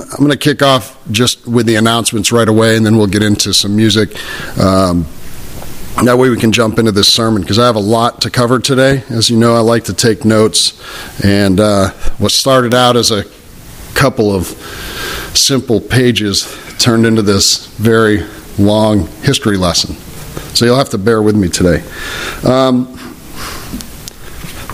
I'm going to kick off just with the announcements right away, and then we'll get into some music. Um, that way we can jump into this sermon because I have a lot to cover today. As you know, I like to take notes, and uh, what started out as a couple of simple pages turned into this very long history lesson. So you'll have to bear with me today. Um,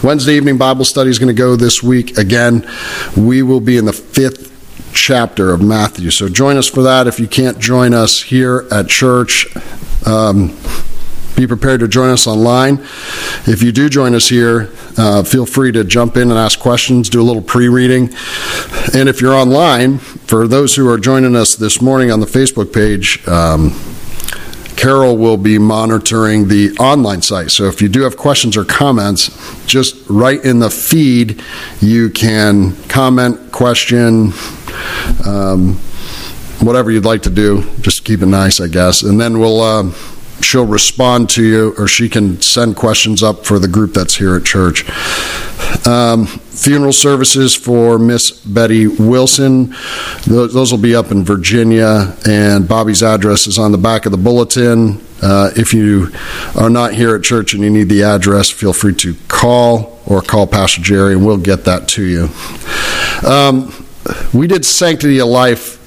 Wednesday evening Bible study is going to go this week. Again, we will be in the fifth chapter of Matthew. So join us for that. If you can't join us here at church, um, be prepared to join us online. If you do join us here, uh, feel free to jump in and ask questions, do a little pre reading. And if you're online, for those who are joining us this morning on the Facebook page, um, Carol will be monitoring the online site. So if you do have questions or comments, just write in the feed. You can comment, question, um, whatever you'd like to do. Just keep it nice, I guess. And then we'll. Uh, she'll respond to you, or she can send questions up for the group that's here at church. Um, funeral services for Miss Betty Wilson. Those will be up in Virginia, and Bobby's address is on the back of the bulletin. Uh, if you are not here at church and you need the address, feel free to call or call Pastor Jerry, and we'll get that to you. Um, we did Sanctity of Life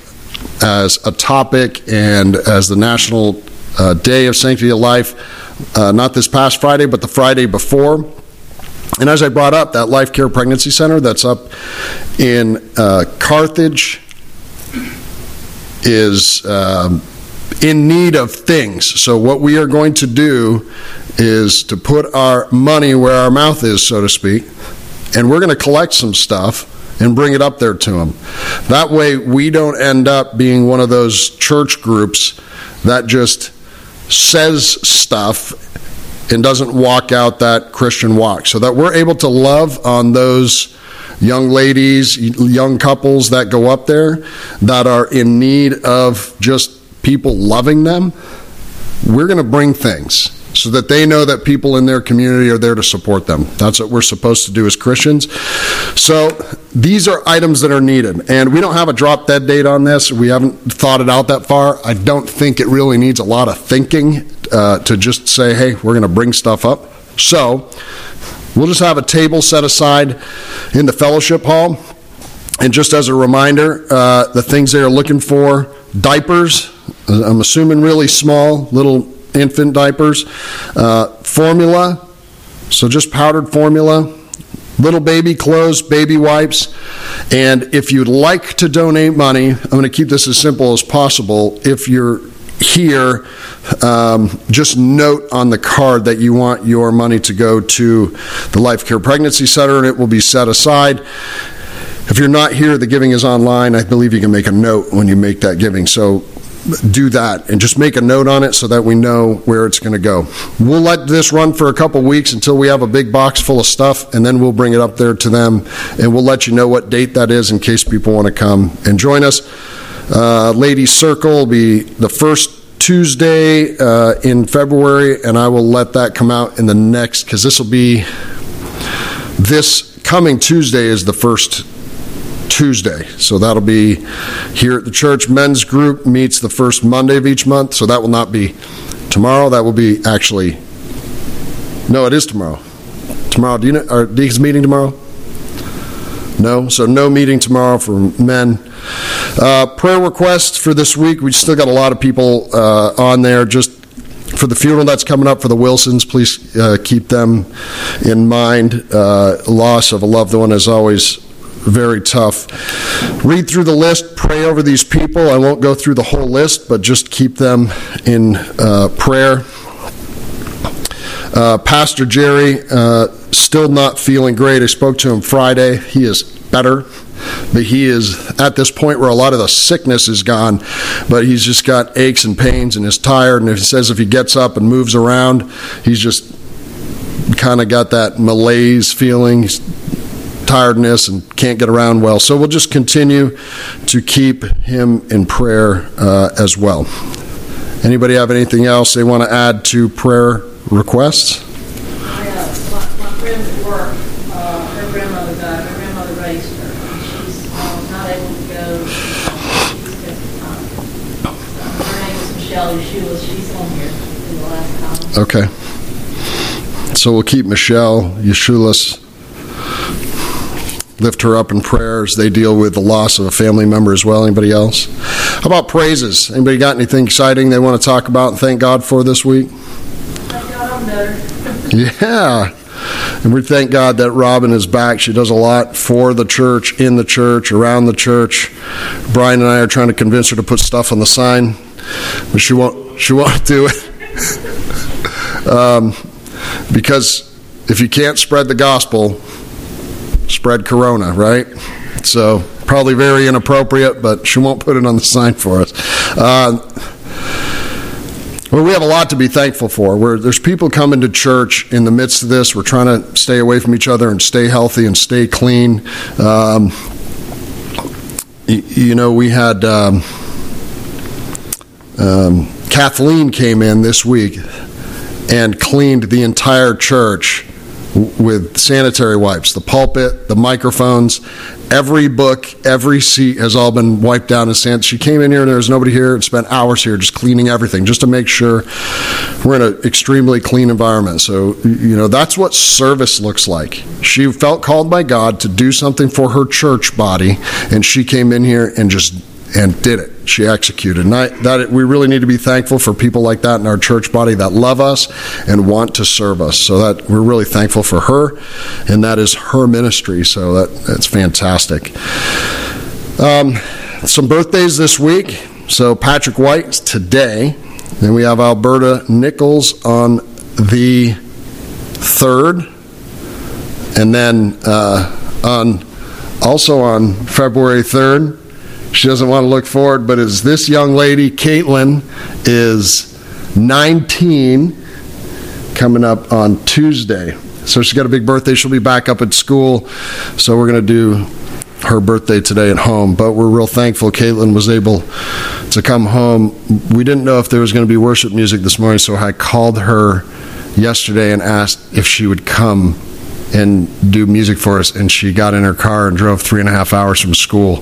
as a topic and as the National uh, Day of Sanctity of Life, uh, not this past Friday, but the Friday before. And as I brought up, that Life Care Pregnancy Center that's up in uh, Carthage is um, in need of things. So, what we are going to do is to put our money where our mouth is, so to speak, and we're going to collect some stuff and bring it up there to them. That way, we don't end up being one of those church groups that just says stuff and doesn't walk out that Christian walk. So that we're able to love on those young ladies, young couples that go up there that are in need of just people loving them. We're going to bring things so that they know that people in their community are there to support them. That's what we're supposed to do as Christians. So these are items that are needed. And we don't have a drop dead date on this. We haven't thought it out that far. I don't think it really needs a lot of thinking uh, to just say, hey, we're going to bring stuff up. So we'll just have a table set aside in the fellowship hall. And just as a reminder, uh, the things they are looking for diapers, I'm assuming really small, little infant diapers, uh, formula, so just powdered formula, little baby clothes, baby wipes. And if you'd like to donate money, I'm going to keep this as simple as possible. If you're here, um, just note on the card that you want your money to go to the Life Care Pregnancy Center and it will be set aside. If you're not here, the giving is online. I believe you can make a note when you make that giving. So do that and just make a note on it so that we know where it's going to go. We'll let this run for a couple weeks until we have a big box full of stuff, and then we'll bring it up there to them, and we'll let you know what date that is in case people want to come and join us. Uh, Ladies Circle will be the first Tuesday uh, in February, and I will let that come out in the next because this will be this coming Tuesday is the first Tuesday. So that'll be here at the church. Men's group meets the first Monday of each month. So that will not be tomorrow. That will be actually, no, it is tomorrow. Tomorrow, do you know, are Deacon's meeting tomorrow? No? So no meeting tomorrow for men. Uh, prayer requests for this week. We've still got a lot of people uh, on there. Just for the funeral that's coming up for the Wilsons, please uh, keep them in mind. Uh, loss of a loved one is always very tough. Read through the list, pray over these people. I won't go through the whole list, but just keep them in uh, prayer. Uh, Pastor Jerry, uh, still not feeling great. I spoke to him Friday. He is better, but he is at this point where a lot of the sickness is gone, but he's just got aches and pains and is tired. And he says if he gets up and moves around, he's just kind of got that malaise feeling. He's tiredness and can't get around well. So we'll just continue to keep him in prayer uh, as well. Anybody have anything else they want to add to prayer requests? Uh, my, my at work, uh, her grandmother died. Her grandmother raised her. She's um, not able to go. Her name is Michelle Yeshua. She's on here. Okay. So we'll keep Michelle Yeshua's lift her up in prayers. They deal with the loss of a family member as well. Anybody else? How about praises? Anybody got anything exciting they want to talk about and thank God for this week? Thank God I'm better. Yeah. And we thank God that Robin is back. She does a lot for the church, in the church, around the church. Brian and I are trying to convince her to put stuff on the sign, but she won't. She won't do it um, because if you can't spread the gospel, spread Corona, right? So probably very inappropriate, but she won't put it on the sign for us. Uh, well, we have a lot to be thankful for. We're, there's people coming to church in the midst of this. We're trying to stay away from each other and stay healthy and stay clean. Um, you, you, know, we had um, um, Kathleen came in this week and cleaned the entire church with sanitary wipes. The pulpit, the microphones, every book, every seat has all been wiped down and sand. She came in here and there was nobody here and spent hours here just cleaning everything, just to make sure we're in an extremely clean environment. So, you know, that's what service looks like. She felt called by God to do something for her church body, and she came in here and just and did it. She executed. And I, that we really need to be thankful for people like that in our church body that love us and want to serve us. So that we're really thankful for her, and that is her ministry. So that that's fantastic. Um, some birthdays this week. So Patrick White today. Then we have Alberta Nichols on the third, and then uh, on also on February third she doesn't want to look forward, but as this young lady, Caitlin, is 19, coming up on Tuesday. So she's got a big birthday. She'll be back up at school. So we're going to do her birthday today at home. But we're real thankful Caitlin was able to come home. We didn't know if there was going to be worship music this morning, so I called her yesterday and asked if she would come and do music for us. And she got in her car and drove three and a half hours from school.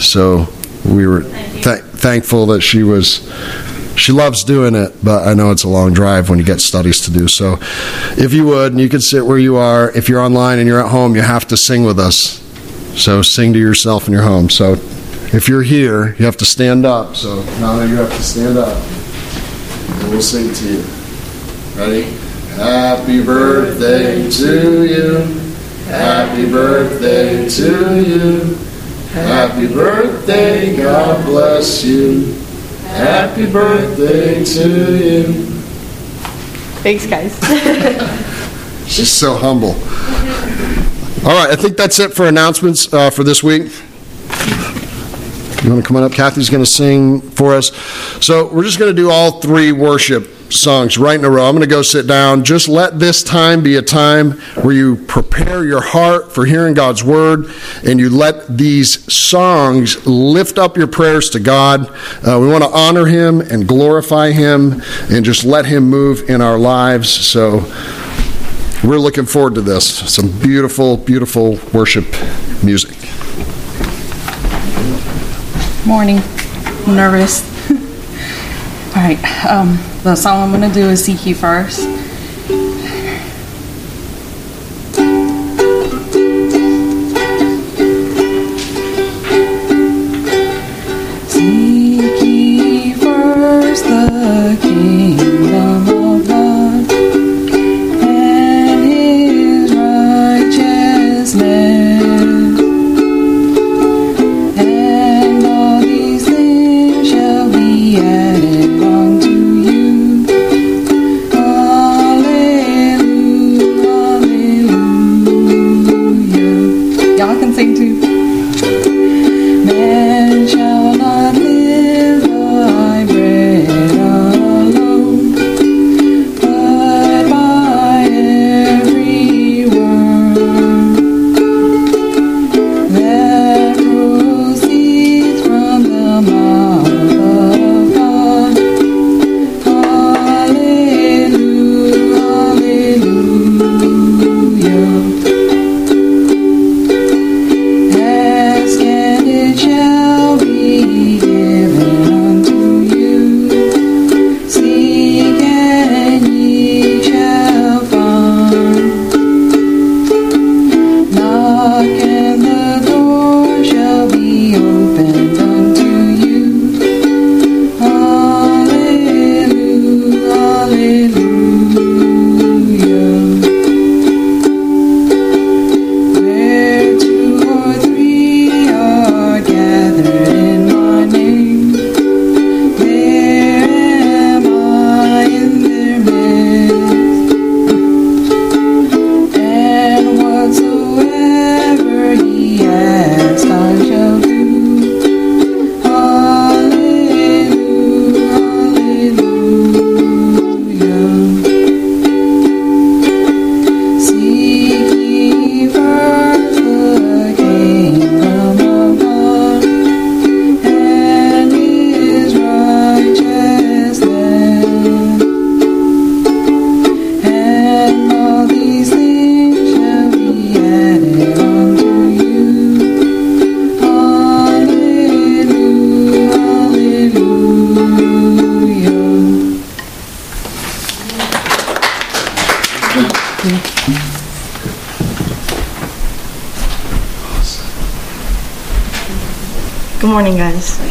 So we were th- thankful that she was. She loves doing it, but I know it's a long drive when you get studies to do. So, if you would, and you can sit where you are. If you're online and you're at home, you have to sing with us. So, sing to yourself in your home. So, if you're here, you have to stand up. So, now you have to stand up, and we'll sing to you. Ready? Happy birthday to you. Happy birthday to you. Happy birthday, God bless you. Happy birthday to you. Thanks, guys. She's so humble. All right, I think that's it for announcements uh, for this week. You want to come on up? Kathy's going to sing for us. So we're just going to do all three worship songs right in a row. I'm going to go sit down. Just let this time be a time where you prepare your heart for hearing God's word and you let these songs lift up your prayers to God. Uh, we want to honor Him and glorify Him and just let Him move in our lives. So we're looking forward to this. Some beautiful, beautiful worship music. Morning. I'm nervous. All right. Um, the song I'm going to do is Seek You First. Seek ye first the kingdom morning, guys.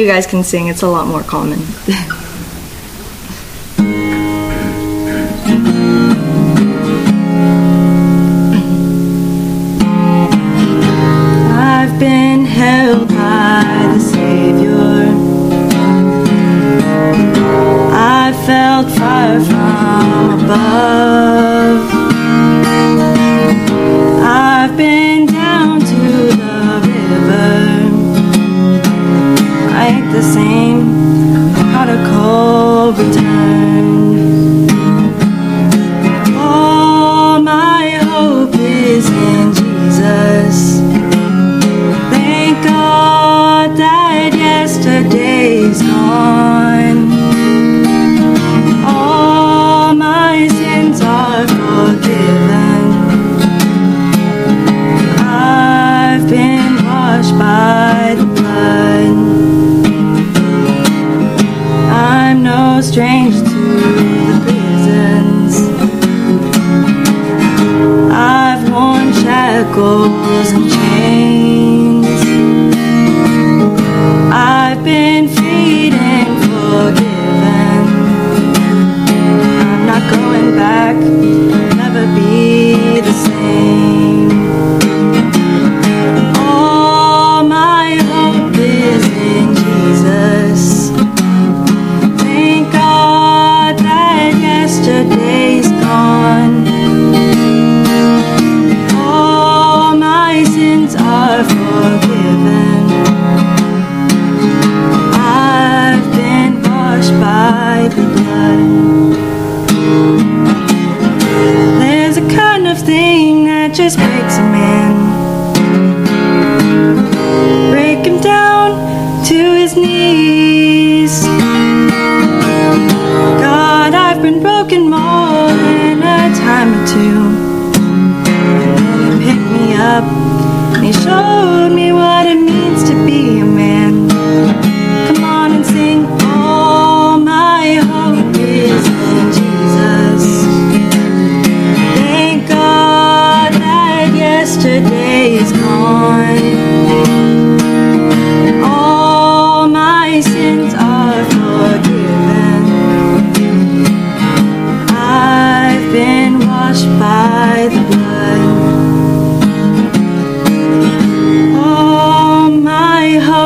you guys can sing, it's a lot more common.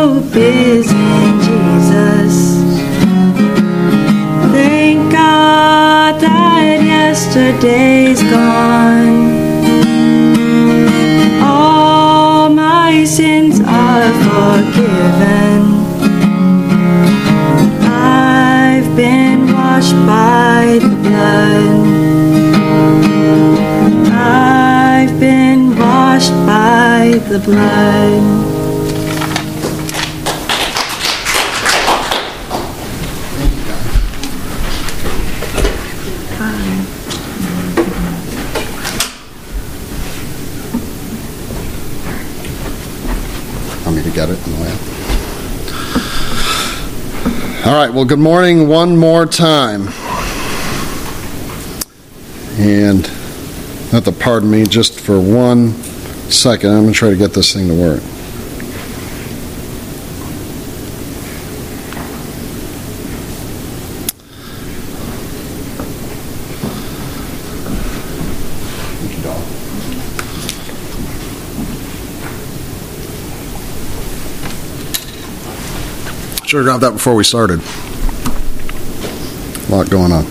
hope is in Jesus. Thank God that yesterday's gone. All my sins are forgiven. I've been washed by the blood. I've been washed by the blood. All right, well, good morning one more time. And have to pardon me just for one second. I'm going to try to get this thing to work. Should have grabbed that before we started. A lot going on.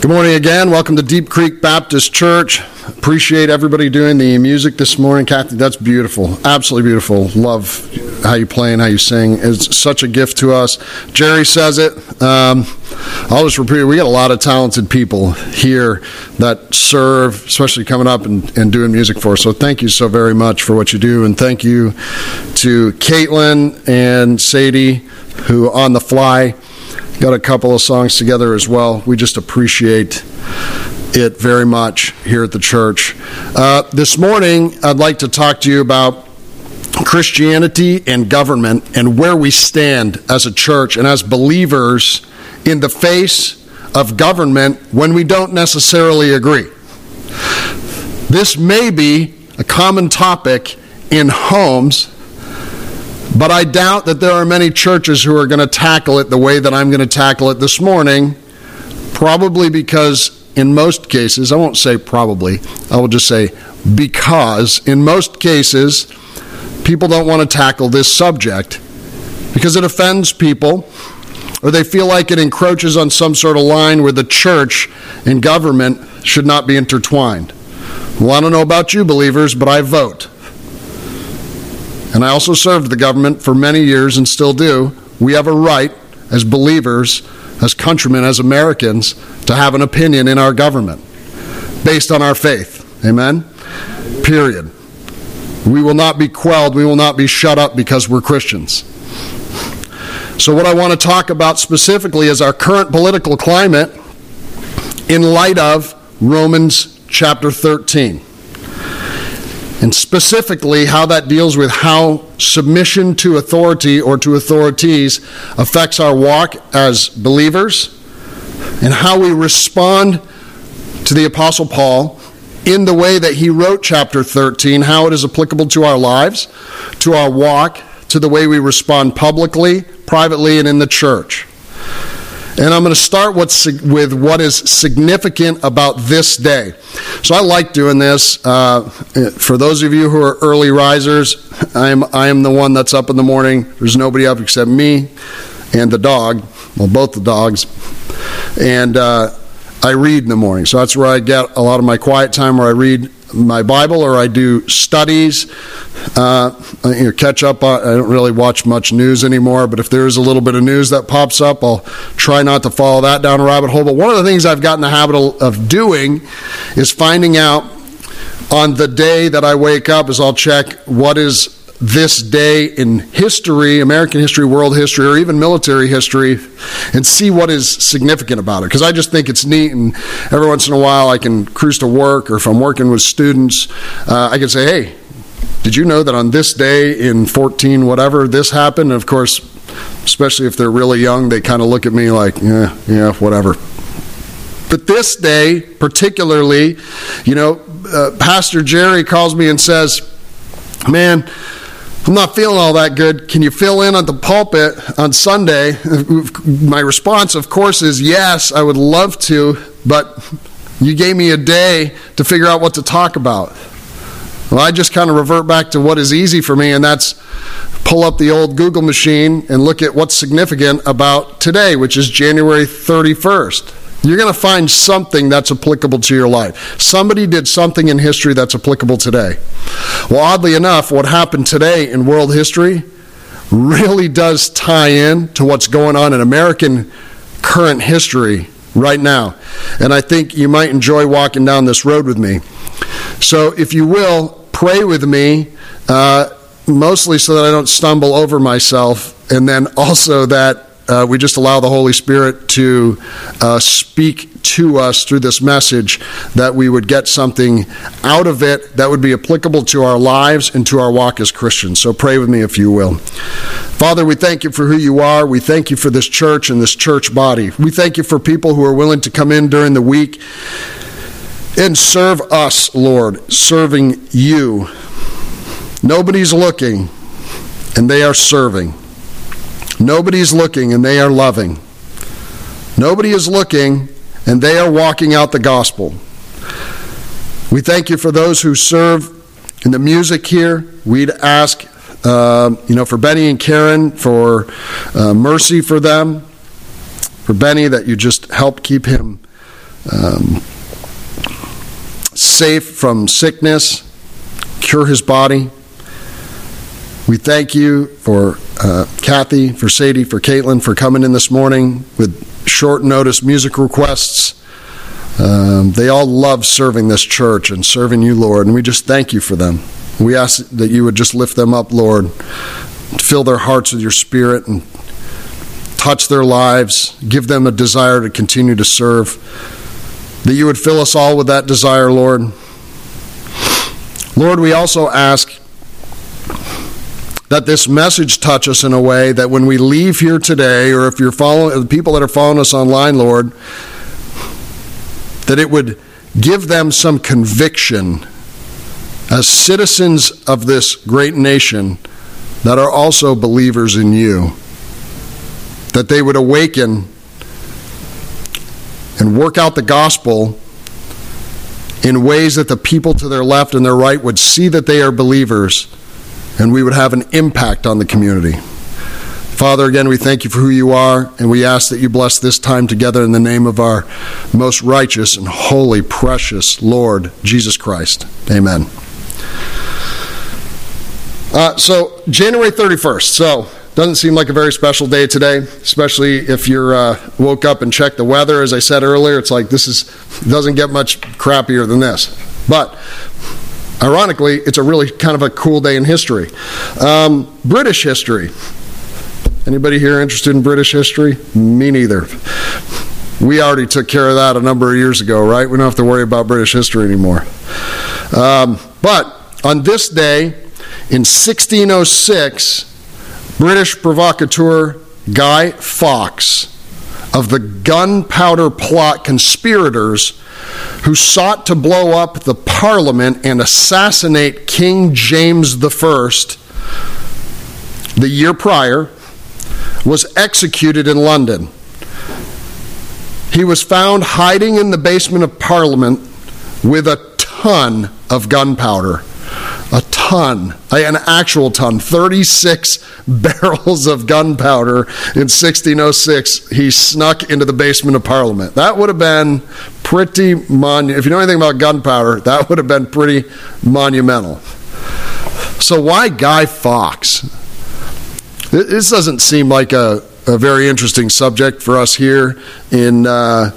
Good morning again. Welcome to Deep Creek Baptist Church. Appreciate everybody doing the music this morning. Kathy, that's beautiful. Absolutely beautiful. Love how you play and how you sing. It's such a gift to us. Jerry says it. Um, I'll just repeat. We got a lot of talented people here that serve, especially coming up and, and doing music for us. So thank you so very much for what you do. And thank you to Caitlin and Sadie, who on the fly got a couple of songs together as well. We just appreciate it very much here at the church. Uh, this morning, I'd like to talk to you about Christianity and government and where we stand as a church and as believers in the face of government when we don't necessarily agree. This may be a common topic in homes, but I doubt that there are many churches who are going to tackle it the way that I'm going to tackle it this morning, probably because in most cases, I won't say probably, I will just say because in most cases, people don't want to tackle this subject because it offends people or they feel like it encroaches on some sort of line where the church and government should not be intertwined. Well, I don't know about you believers, but I vote. And I also served the government for many years and still do. We have a right as believers, as countrymen, as Americans, to have an opinion in our government based on our faith. Amen? Period. We will not be quelled, we will not be shut up because we're Christians. So, what I want to talk about specifically is our current political climate in light of Romans chapter 13 and specifically how that deals with how submission to authority or to authorities affects our walk as believers and how we respond to the Apostle Paul in the way that he wrote chapter 13, how it is applicable to our lives, to our walk, to the way we respond publicly, privately, and in the church. And I'm going to start with what is significant about this day. So I like doing this. Uh, for those of you who are early risers, I am, I am the one that's up in the morning. There's nobody up except me and the dog. Well, both the dogs. And uh, I read in the morning. So that's where I get a lot of my quiet time where I read my Bible or I do studies. Uh, you know, catch up. I don't really watch much news anymore, but if there is a little bit of news that pops up, I'll try not to follow that down a rabbit hole. But one of the things I've gotten the habit of doing is finding out on the day that I wake up is I'll check what is this day in history, American history, world history, or even military history, and see what is significant about it. Because I just think it's neat, and every once in a while I can cruise to work, or if I'm working with students, uh, I can say, hey, did you know that on this day in 14 whatever this happened? And of course, especially if they're really young, they kind of look at me like, yeah, yeah, whatever. But this day, particularly, you know, uh, Pastor Jerry calls me and says, man, I'm not feeling all that good. Can you fill in at the pulpit on Sunday? My response, of course, is yes, I would love to, but you gave me a day to figure out what to talk about. Well, I just kind of revert back to what is easy for me, and that's pull up the old Google machine and look at what's significant about today, which is January 31st. You're going to find something that's applicable to your life. Somebody did something in history that's applicable today. Well, oddly enough, what happened today in world history really does tie in to what's going on in American current history right now. And I think you might enjoy walking down this road with me. So, if you will, pray with me, uh, mostly so that I don't stumble over myself, and then also that uh, we just allow the Holy Spirit to uh, speak to us through this message, that we would get something out of it that would be applicable to our lives and to our walk as Christians. So pray with me if you will. Father, we thank you for who you are. We thank you for this church and this church body. We thank you for people who are willing to come in during the week and serve us, Lord, serving you. Nobody's looking, and they are serving. Nobody's looking and they are loving. Nobody is looking and they are walking out the gospel. We thank you for those who serve in the music here. We'd ask, uh, you know, for Benny and Karen, for uh, mercy for them. For Benny, that you just help keep him um, safe from sickness, cure his body. We thank you for uh, Kathy, for Sadie, for Caitlin for coming in this morning with short notice music requests. Um, they all love serving this church and serving you, Lord, and we just thank you for them. We ask that you would just lift them up, Lord, fill their hearts with your spirit and touch their lives, give them a desire to continue to serve. That you would fill us all with that desire, Lord. Lord, we also ask that this message touch us in a way that when we leave here today, or if you're following the people that are following us online, Lord, that it would give them some conviction as citizens of this great nation that are also believers in you. That they would awaken and work out the gospel in ways that the people to their left and their right would see that they are believers and we would have an impact on the community. Father, again, we thank you for who you are, and we ask that you bless this time together in the name of our most righteous and holy, precious Lord, Jesus Christ. Amen. Uh, so, January 31st. So, doesn't seem like a very special day today, especially if you're uh, woke up and checked the weather. As I said earlier, it's like this is doesn't get much crappier than this. But Ironically, it's a really kind of a cool day in history. Um, British history. Anybody here interested in British history? Me neither. We already took care of that a number of years ago, right? We don't have to worry about British history anymore. Um, but on this day, in 1606, British provocateur Guy Fawkes of the gunpowder plot conspirators who sought to blow up the parliament and assassinate King James I the year prior, was executed in London. He was found hiding in the basement of Parliament with a ton of gunpowder a ton, an actual ton, 36 barrels of gunpowder in 1606. He snuck into the basement of Parliament. That would have been pretty mon. If you know anything about gunpowder, that would have been pretty monumental. So why Guy Fawkes? This doesn't seem like a, a very interesting subject for us here in uh,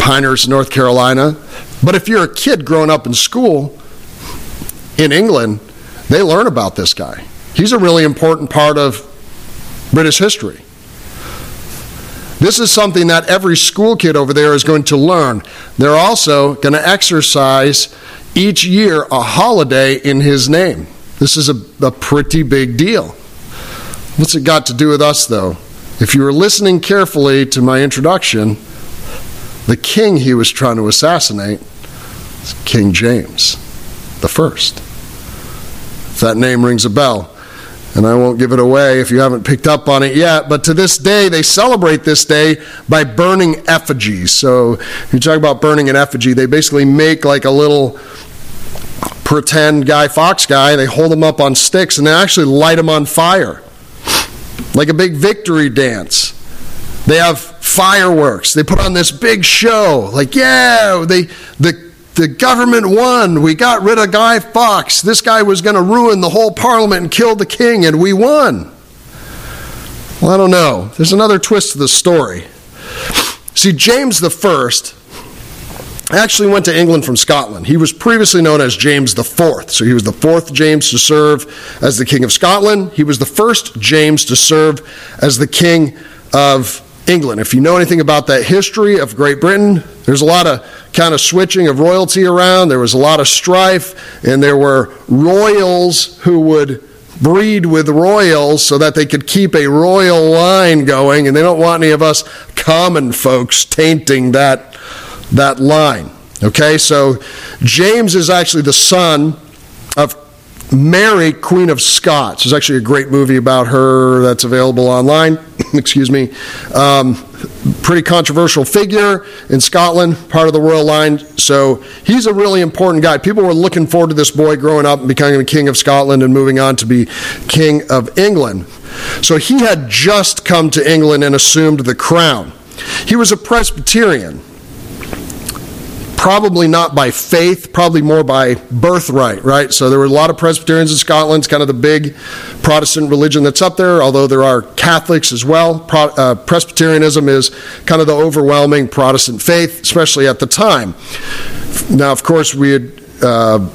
Pinehurst, North Carolina. But if you're a kid growing up in school in England, they learn about this guy. He's a really important part of British history. This is something that every school kid over there is going to learn. They're also going to exercise each year a holiday in his name. This is a, a pretty big deal. What's it got to do with us, though? If you were listening carefully to my introduction, the king he was trying to assassinate is King James the First. If that name rings a bell, and I won't give it away if you haven't picked up on it yet. But to this day, they celebrate this day by burning effigies. So, if you talk about burning an effigy, they basically make like a little pretend Guy Fawkes guy. They hold him up on sticks and they actually light him on fire, like a big victory dance. They have fireworks. They put on this big show. Like, yeah, they the the government won. We got rid of Guy Fawkes. This guy was going to ruin the whole parliament and kill the king, and we won. Well, I don't know. There's another twist to the story. See, James the First actually went to England from Scotland. He was previously known as James the Fourth, so he was the fourth James to serve as the King of Scotland. He was the first James to serve as the King of England. If you know anything about that history of Great Britain, there's a lot of kind of switching of royalty around. There was a lot of strife, and there were royals who would breed with royals so that they could keep a royal line going, and they don't want any of us common folks tainting that, that line. Okay, so James is actually the son of Mary, Queen of Scots. There's actually a great movie about her that's available online. Excuse me. Um, pretty controversial figure in Scotland, part of the royal line. So he's a really important guy. People were looking forward to this boy growing up and becoming king of Scotland and moving on to be king of England. So he had just come to England and assumed the crown. He was a Presbyterian probably not by faith, probably more by birthright, right? So there were a lot of Presbyterians in Scotland. It's kind of the big Protestant religion that's up there, although there are Catholics as well. Pro, uh, Presbyterianism is kind of the overwhelming Protestant faith, especially at the time. Now, of course, we had. Uh,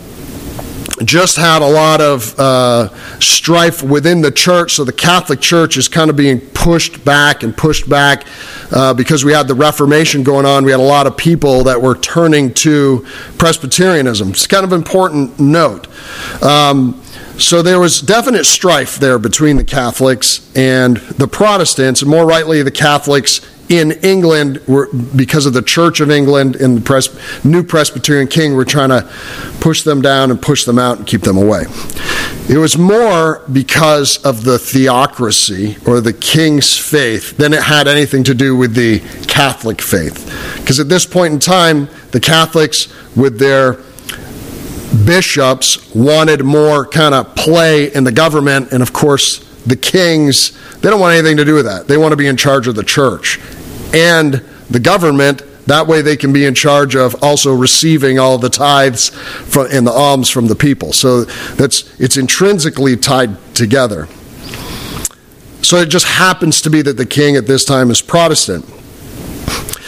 just had a lot of uh, strife within the church, so the Catholic Church is kind of being pushed back and pushed back uh, because we had the Reformation going on. We had a lot of people that were turning to Presbyterianism. It's kind of important note. Um, so there was definite strife there between the Catholics and the Protestants, and more rightly, the Catholics in England because of the Church of England and the Pres- new Presbyterian king were trying to push them down and push them out and keep them away. It was more because of the theocracy or the king's faith than it had anything to do with the Catholic faith. Because at this point in time, the Catholics, with their bishops, wanted more kind of play in the government, and of course, the kings, they don't want anything to do with that. They want to be in charge of the church and the government. That way, they can be in charge of also receiving all the tithes and the alms from the people. So that's it's intrinsically tied together. So it just happens to be that the king at this time is Protestant.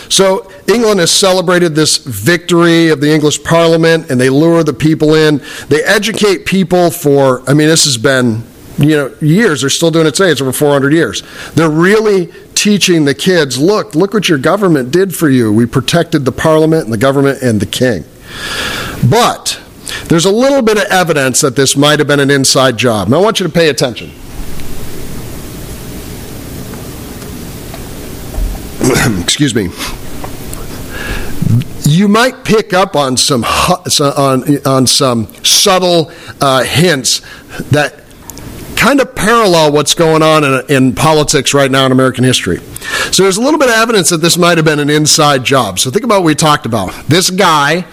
So England has celebrated this victory of the English Parliament, and they lure the people in. They educate people for. I mean, this has been you know years. They're still doing it today. It's over 400 years. They're really teaching the kids look, look what your government did for you. We protected the parliament and the government and the king. But there's a little bit of evidence that this might have been an inside job. Now I want you to pay attention. Excuse me. You might pick up on some on, on some subtle uh, hints that kind of parallel what's going on in, in, politics right now in American history. So there's a little bit of evidence that this might have been an inside job. So think about what we talked about. This guy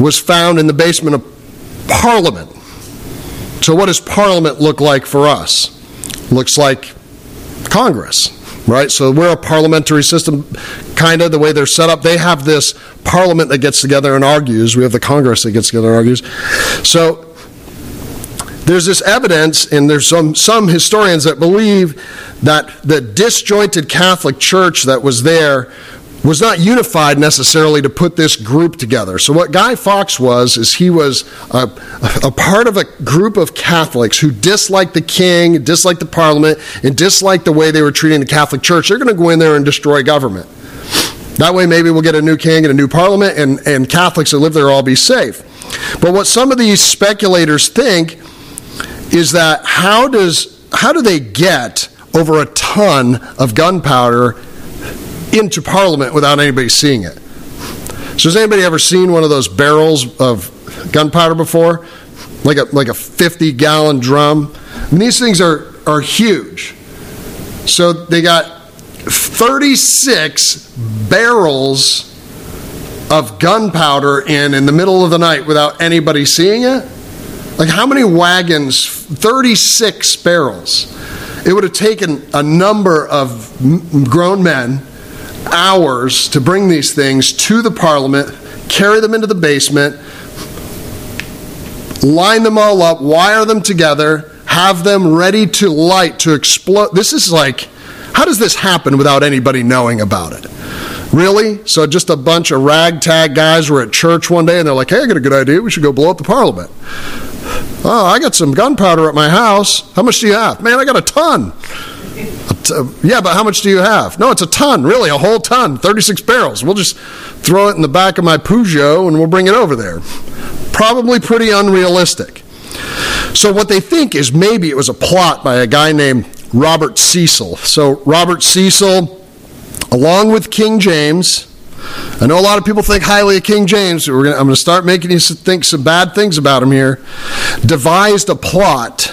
was found in the basement of Parliament. So what does Parliament look like for us? Looks like Congress. right? So we're a parliamentary system, kind of the way they're set up. They have this parliament that gets together and argues. We have the Congress that gets together and argues. So there's this evidence, and there's some, some historians that believe that the disjointed Catholic Church that was there was not unified necessarily to put this group together. So what Guy Fawkes was is he was a, a, part of a group of Catholics who disliked the king, disliked the parliament, and disliked the way they were treating the Catholic Church. They're going to go in there and destroy government. That way, maybe we'll get a new king and a new parliament, and, and Catholics that live there will all be safe. But what some of these speculators think is that how does how do they get over a ton of gunpowder into Parliament without anybody seeing it. So has anybody ever seen one of those barrels of gunpowder before? Like a like a 50 gallon drum? And these things are are huge. So they got 36 barrels of gunpowder in in the middle of the night without anybody seeing it? Like how many wagons? 36 barrels. It would have taken a number of grown men hours to bring these things to the parliament, carry them into the basement, line them all up, wire them together, have them ready to light, to explode. This is like, how does this happen without anybody knowing about it? Really? So just a bunch of ragtag guys were at church one day and they're like, hey, I got a good idea. We should go blow up the parliament. Oh, I got some gunpowder at my house. How much do you have? Man, I got a ton. Uh, yeah, but how much do you have? No, it's a ton, really, a whole ton, 36 barrels. We'll just throw it in the back of my Peugeot and we'll bring it over there. Probably pretty unrealistic. So, what they think is maybe it was a plot by a guy named Robert Cecil. So, Robert Cecil, along with King James, I know a lot of people think highly of King James. Gonna, I'm going to start making you think some bad things about him here. Devised a plot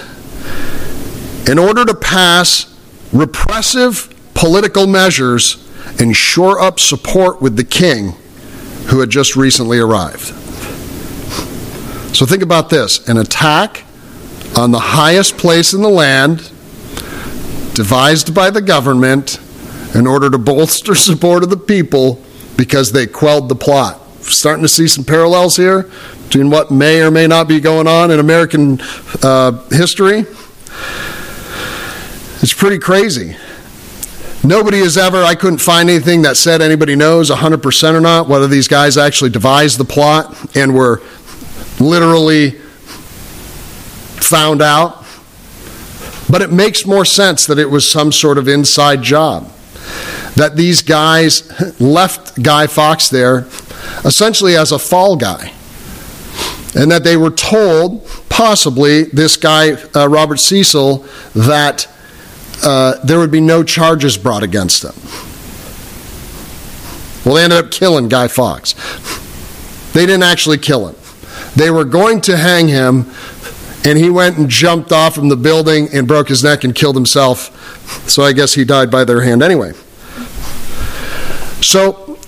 in order to pass repressive political measures and shore up support with the king who had just recently arrived. So think about this an attack on the highest place in the land, devised by the government in order to bolster support of the people because they quelled the plot. Starting to see some parallels here between what may or may not be going on in American uh, history. It's pretty crazy. Nobody has ever, I couldn't find anything that said anybody knows 100% or not whether these guys actually devised the plot and were literally found out. But it makes more sense that it was some sort of inside job. That these guys left Guy Fawkes there essentially as a fall guy. And that they were told, possibly, this guy, uh, Robert Cecil, that uh, there would be no charges brought against them. Well, they ended up killing Guy Fawkes. They didn't actually kill him. They were going to hang him, and he went and jumped off from the building and broke his neck and killed himself. So I guess he died by their hand anyway. So,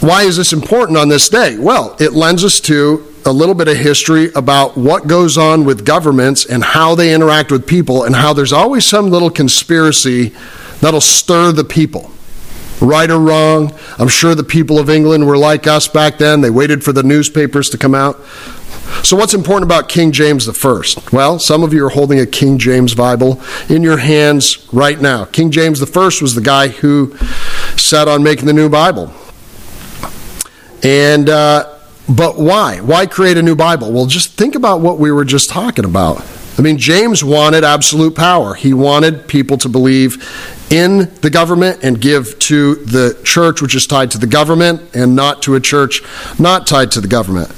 why is this important on this day? Well, it lends us to a little bit of history about what goes on with governments and how they interact with people, and how there's always some little conspiracy that'll stir the people. Right or wrong, I'm sure the people of England were like us back then. They waited for the newspapers to come out. So, what's important about King James I? Well, some of you are holding a King James Bible in your hands right now. King James I was the guy who set on making the new Bible. And uh, but why? Why create a new Bible? Well, just think about what we were just talking about. I mean, James wanted absolute power. He wanted people to believe in the government and give to the church, which is tied to the government, and not to a church not tied to the government.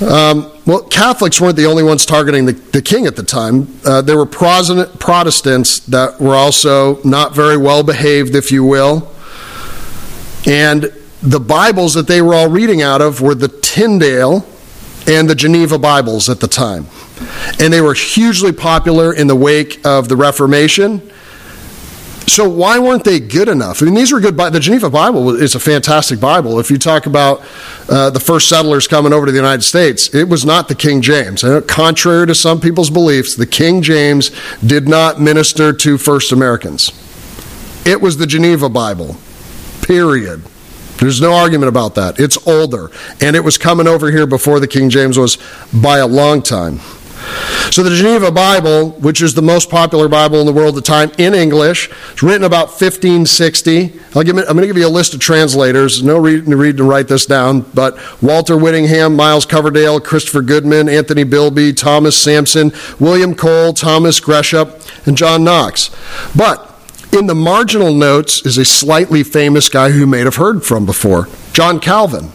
Um, well, Catholics weren't the only ones targeting the, the king at the time. Uh, there were Protestants that were also not very well behaved, if you will. And the Bibles that they were all reading out of were the Tyndale and the Geneva Bibles at the time. And they were hugely popular in the wake of the Reformation. So why weren't they good enough? I mean, these were good. The Geneva Bible is a fantastic Bible. If you talk about uh, the first settlers coming over to the United States, it was not the King James. Contrary to some people's beliefs, the King James did not minister to first Americans. It was the Geneva Bible. Period. There's no argument about that. It's older. And it was coming over here before the King James was by a long time. So the Geneva Bible, which is the most popular Bible in the world at the time in English, it's written about 1560. I'll give, I'm going to give you a list of translators. No reason to read and write this down, but Walter Whittingham, Miles Coverdale, Christopher Goodman, Anthony Gilby, Thomas Sampson, William Cole, Thomas Gresham, and John Knox. But in the marginal notes is a slightly famous guy who you may have heard from before, John Calvin.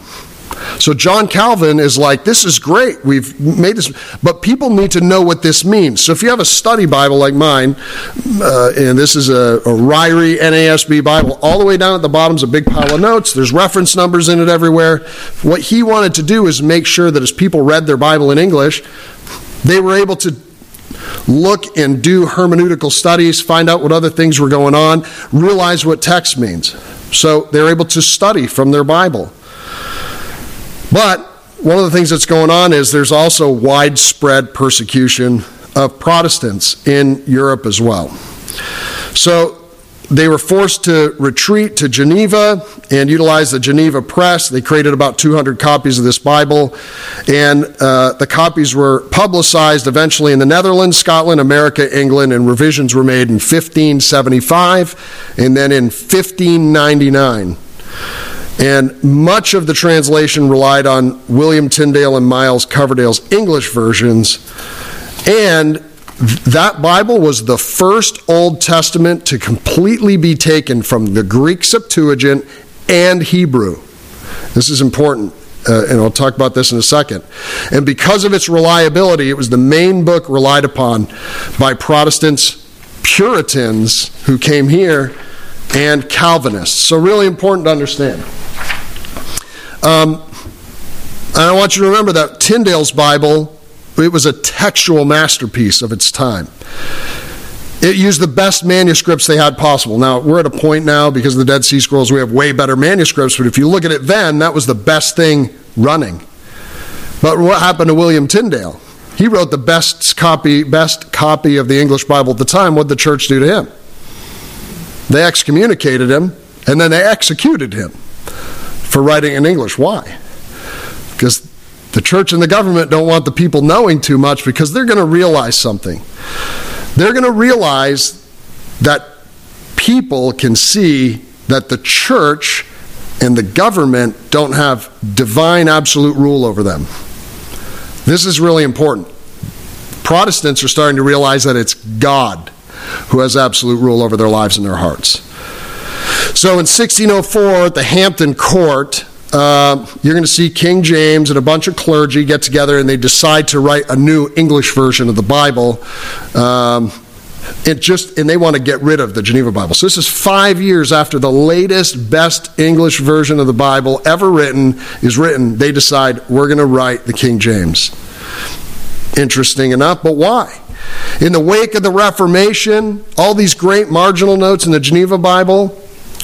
So John Calvin is like, this is great. We've made this, but people need to know what this means. So if you have a study Bible like mine, uh, and this is a, a Ryrie NASB Bible, all the way down at the bottom is a big pile of notes. There's reference numbers in it everywhere. What he wanted to do is make sure that as people read their Bible in English, they were able to look and do hermeneutical studies, find out what other things were going on, realize what text means. So they're able to study from their Bible. But one of the things that's going on is there's also widespread persecution of Protestants in Europe as well. So they were forced to retreat to Geneva and utilize the Geneva Press. They created about 200 copies of this Bible, and uh, the copies were publicized eventually in the Netherlands, Scotland, America, England, and revisions were made in 1575 and then in 1599. And much of the translation relied on William Tyndale and Miles Coverdale's English versions. And that Bible was the first Old Testament to completely be taken from the Greek Septuagint and Hebrew. This is important. Uh, and I'll talk about this in a second. And because of its reliability, it was the main book relied upon by Protestants, Puritans who came here, and Calvinists. So, really important to understand. Um, and I want you to remember that Tyndale's Bible, it was a textual masterpiece of its time. It used the best manuscripts they had possible. Now, we're at a point now, because of the Dead Sea Scrolls, we have way better manuscripts, but if you look at it then, that was the best thing running. But what happened to William Tyndale? He wrote the best copy, best copy of the English Bible at the time. What did the church do to him? They excommunicated him, and then they executed him for writing in English. Why? Because the church and the government don't want the people knowing too much because they're going to realize something. They're going to realize that people can see that the church and the government don't have divine absolute rule over them. This is really important. Protestants are starting to realize that it's God who has absolute rule over their lives and their hearts. So in 1604, at the Hampton Court, uh, you're going to see King James and a bunch of clergy get together and they decide to write a new English version of the Bible. Um, it just and they want to get rid of the Geneva Bible. So this is five years after the latest, best English version of the Bible ever written is written. They decide we're going to write the King James. Interesting enough, but why? In the wake of the Reformation, all these great marginal notes in the Geneva Bible,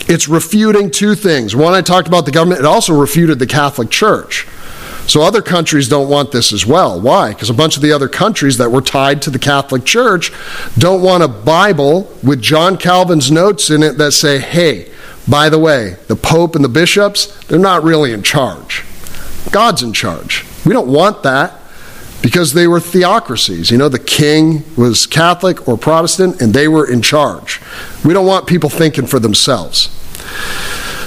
it's refuting two things. One, I talked about the government, it also refuted the Catholic Church. So other countries don't want this as well. Why? Because a bunch of the other countries that were tied to the Catholic Church don't want a Bible with John Calvin's notes in it that say, hey, by the way, the Pope and the bishops, they're not really in charge. God's in charge. We don't want that because they were theocracies. You know, the king was Catholic or Protestant and they were in charge. We don't want people thinking for themselves.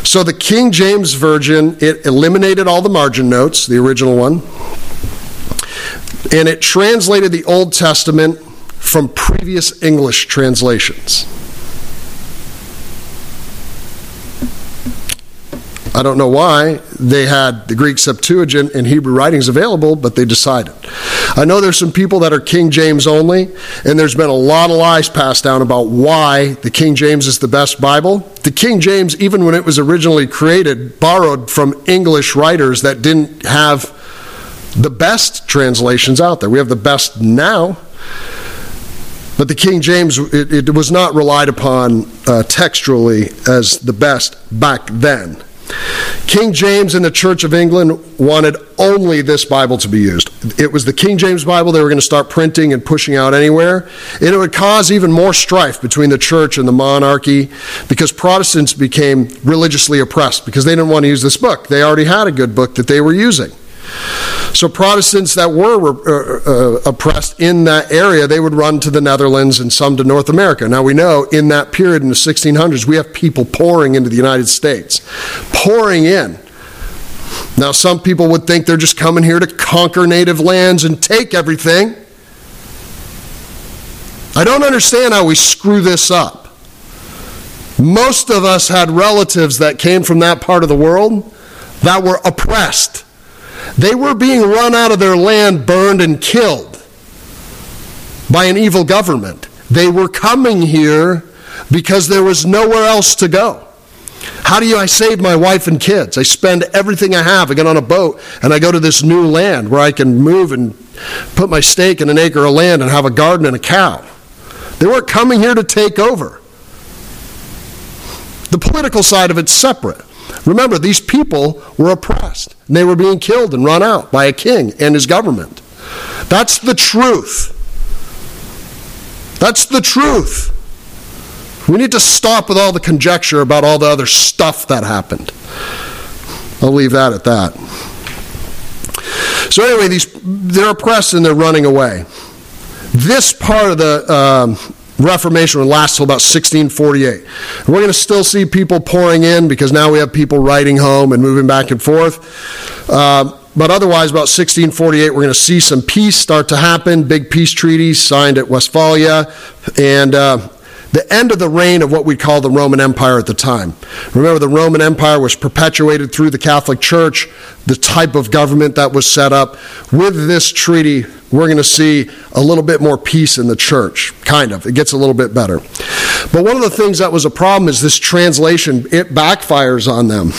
So the King James Version, it eliminated all the margin notes, the original one, and it translated the Old Testament from previous English translations. I don't know why they had the Greek Septuagint and Hebrew writings available, but they decided. I know there's some people that are King James only, and there's been a lot of lies passed down about why the King James is the best Bible. The King James, even when it was originally created, borrowed from English writers that didn't have the best translations out there. We have the best now. But the King James, it, it was not relied upon uh, textually as the best back then. King James and the Church of England wanted only this Bible to be used. It was the King James Bible they were going to start printing and pushing out anywhere. And it would cause even more strife between the church and the monarchy because Protestants became religiously oppressed because they didn't want to use this book. They already had a good book that they were using. So Protestants that were uh, uh, oppressed in that area, they would run to the Netherlands and some to North America. Now we know in that period in the 1600s, we have people pouring into the United States, pouring in. Now some people would think they're just coming here to conquer native lands and take everything. I don't understand how we screw this up. Most of us had relatives that came from that part of the world that were oppressed they were being run out of their land, burned, and killed by an evil government. They were coming here because there was nowhere else to go. How do you I save my wife and kids? I spend everything I have. I get on a boat and I go to this new land where I can move and put my stake in an acre of land and have a garden and a cow. They weren't coming here to take over. The political side of it's separate. Remember, these people were oppressed, they were being killed and run out by a king and his government. That's the truth. That's the truth. We need to stop with all the conjecture about all the other stuff that happened. I'll leave that at that. So anyway, these they're oppressed and they're running away. This part of the um, Reformation would last till about 1648. we're going to still see people pouring in because now we have people writing home and moving back and forth. Uh, but otherwise, about 1648, we're going to see some peace start to happen. Big peace treaties signed at Westphalia. And uh, the end of the reign of what we call the Roman Empire at the time. Remember, the Roman Empire was perpetuated through the Catholic Church, the type of government that was set up. With this treaty, we're going to see a little bit more peace in the church, kind of. It gets a little bit better. But one of the things that was a problem is this translation, it backfires on them.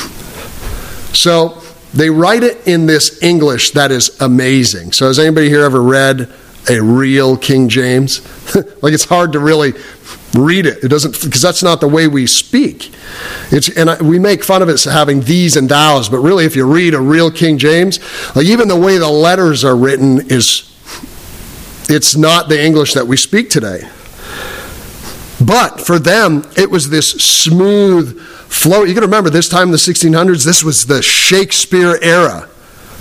So they write it in this English that is amazing. So, has anybody here ever read a real King James? like, it's hard to really read it. It doesn't because that's not the way we speak. It's and I, we make fun of it having these and thous, but really, if you read a real King James, like even the way the letters are written is, it's not the English that we speak today. But for them, it was this smooth flow. You can remember this time in the 1600s. This was the Shakespeare era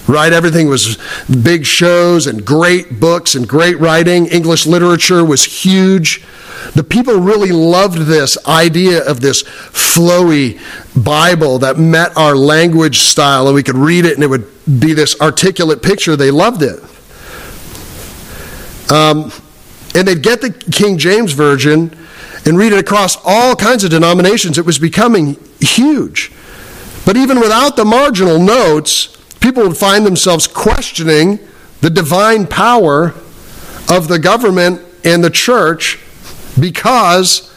right? Everything was big shows and great books and great writing. English literature was huge. The people really loved this idea of this flowy Bible that met our language style, and we could read it and it would be this articulate picture. They loved it. Um, and they'd get the King James Version and read it across all kinds of denominations. It was becoming huge. But even without the marginal notes, people would find themselves questioning the divine power of the government and the church because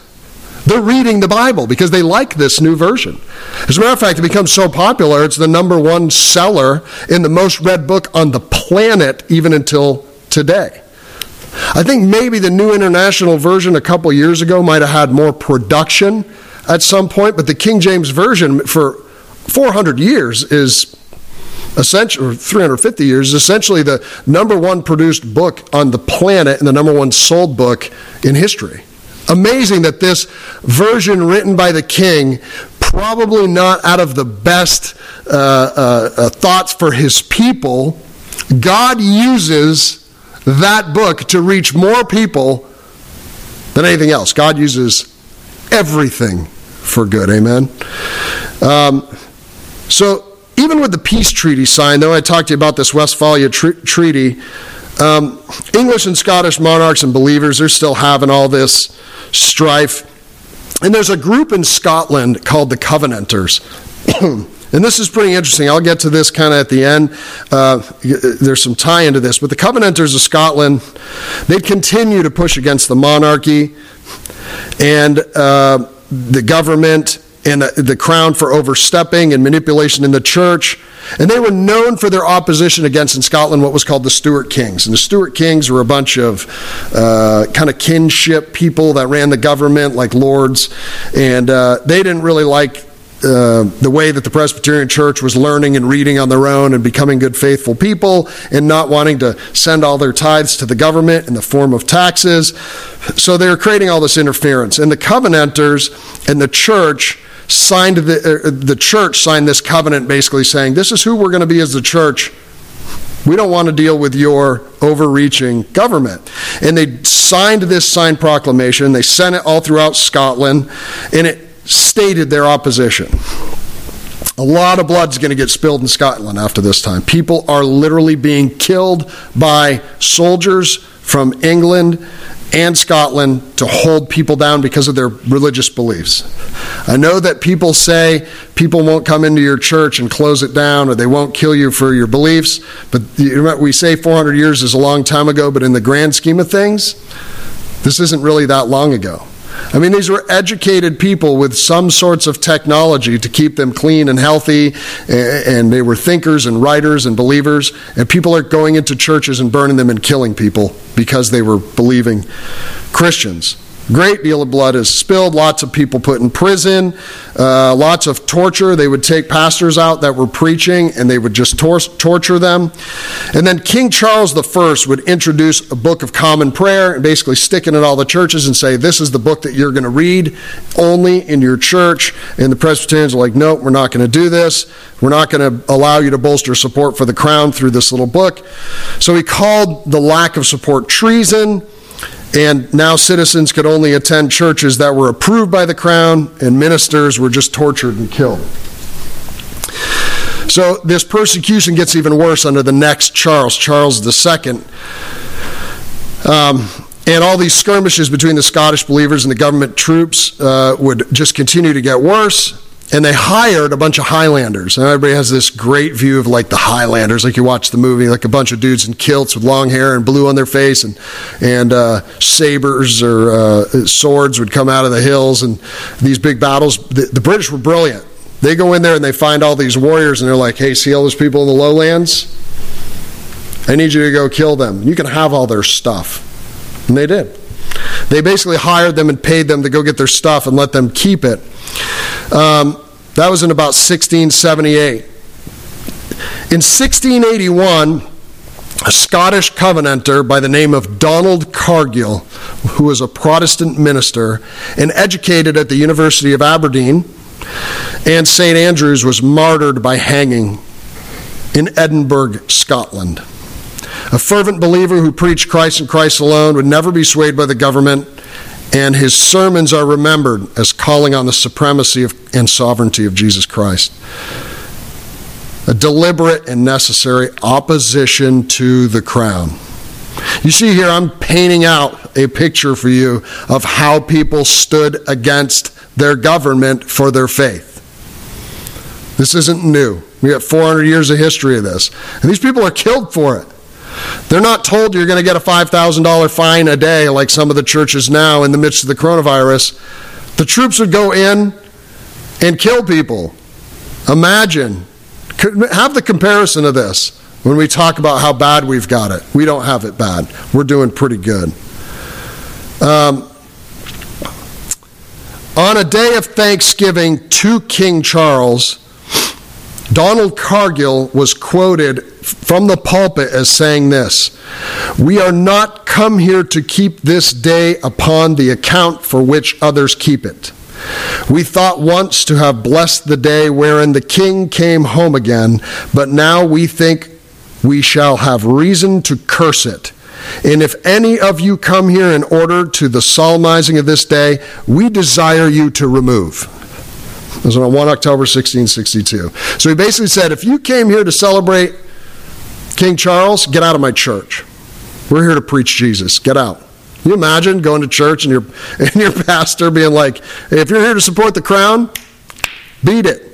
they're reading the Bible because they like this new version. As a matter of fact, it becomes so popular, it's the number one seller in the most read book on the planet, even until today. I think maybe the New International Version a couple years ago might have had more production at some point, but the King James Version for 400 years is essentially, 350 years, is essentially the number one produced book on the planet and the number one sold book in history. Amazing that this version written by the king, probably not out of the best uh, uh, uh, thoughts for his people, God uses that book to reach more people than anything else. God uses everything for good. Amen. Um, so even with the peace treaty signed, though I talked to you about this Westphalia tr- treaty, um, English and Scottish monarchs and believers, they're still having all this strife. And there's a group in Scotland called the Covenanters. and this is pretty interesting. I'll get to this kind of at the end. Uh, there's some tie into this. But the Covenanters of Scotland, they continue to push against the monarchy and uh, the government and the crown for overstepping and manipulation in the church. And they were known for their opposition against, in Scotland, what was called the Stuart Kings. And the Stuart Kings were a bunch of uh, kind of kinship people that ran the government, like lords. And uh, they didn't really like uh, the way that the Presbyterian Church was learning and reading on their own and becoming good, faithful people and not wanting to send all their tithes to the government in the form of taxes. So they were creating all this interference. And the Covenanters and the church signed the, uh, the church signed this covenant basically saying, This is who we're going to be as the church. We don't want to deal with your overreaching government. And they signed this signed proclamation. They sent it all throughout Scotland, and it stated their opposition. A lot of blood's going to get spilled in Scotland after this time. People are literally being killed by soldiers from England and Scotland to hold people down because of their religious beliefs. I know that people say people won't come into your church and close it down or they won't kill you for your beliefs, but we say 400 years is a long time ago, but in the grand scheme of things, this isn't really that long ago. I mean, these were educated people with some sorts of technology to keep them clean and healthy, and they were thinkers and writers and believers. And people are going into churches and burning them and killing people because they were believing Christians. Great deal of blood is spilled, lots of people put in prison, uh, lots of torture. They would take pastors out that were preaching and they would just tor- torture them. And then King Charles I would introduce a book of common prayer and basically stick it in all the churches and say, This is the book that you're going to read only in your church. And the Presbyterians are like, No, we're not going to do this. We're not going to allow you to bolster support for the crown through this little book. So he called the lack of support treason. And now citizens could only attend churches that were approved by the crown, and ministers were just tortured and killed. So this persecution gets even worse under the next Charles, Charles II. Um, and all these skirmishes between the Scottish believers and the government troops uh, would just continue to get worse and they hired a bunch of Highlanders. And everybody has this great view of like the Highlanders, like you watch the movie, like a bunch of dudes in kilts with long hair and blue on their face, and and uh, sabers or uh, swords would come out of the hills, and these big battles. The, the, British were brilliant. They go in there and they find all these warriors, and they're like, "Hey, see all those people in the lowlands? I need you to go kill them. You can have all their stuff." And they did. They basically hired them and paid them to go get their stuff and let them keep it. Um, that was in about 1678. In 1681, a Scottish Covenanter by the name of Donald Cargill, who was a Protestant minister and educated at the University of Aberdeen and St. Andrews, was martyred by hanging in Edinburgh, Scotland. A fervent believer who preached Christ and Christ alone would never be swayed by the government and his sermons are remembered as calling on the supremacy of, and sovereignty of Jesus Christ. A deliberate and necessary opposition to the crown. You see here, I'm painting out a picture for you of how people stood against their government for their faith. This isn't new. We have 400 years of history of this. And these people are killed for it. They're not told you're going to get a $5,000 fine a day like some of the churches now in the midst of the coronavirus. The troops would go in and kill people. Imagine. Have the comparison of this when we talk about how bad we've got it. We don't have it bad. We're doing pretty good. Um, on a day of thanksgiving to King Charles, Donald Cargill was quoted from the pulpit as saying this We are not come here to keep this day upon the account for which others keep it. We thought once to have blessed the day wherein the king came home again, but now we think we shall have reason to curse it. And if any of you come here in order to the solemnizing of this day, we desire you to remove. It was on 1 October 1662. So he basically said, if you came here to celebrate King Charles, get out of my church. We're here to preach Jesus. Get out. Can you imagine going to church and your, and your pastor being like, hey, if you're here to support the crown, beat it.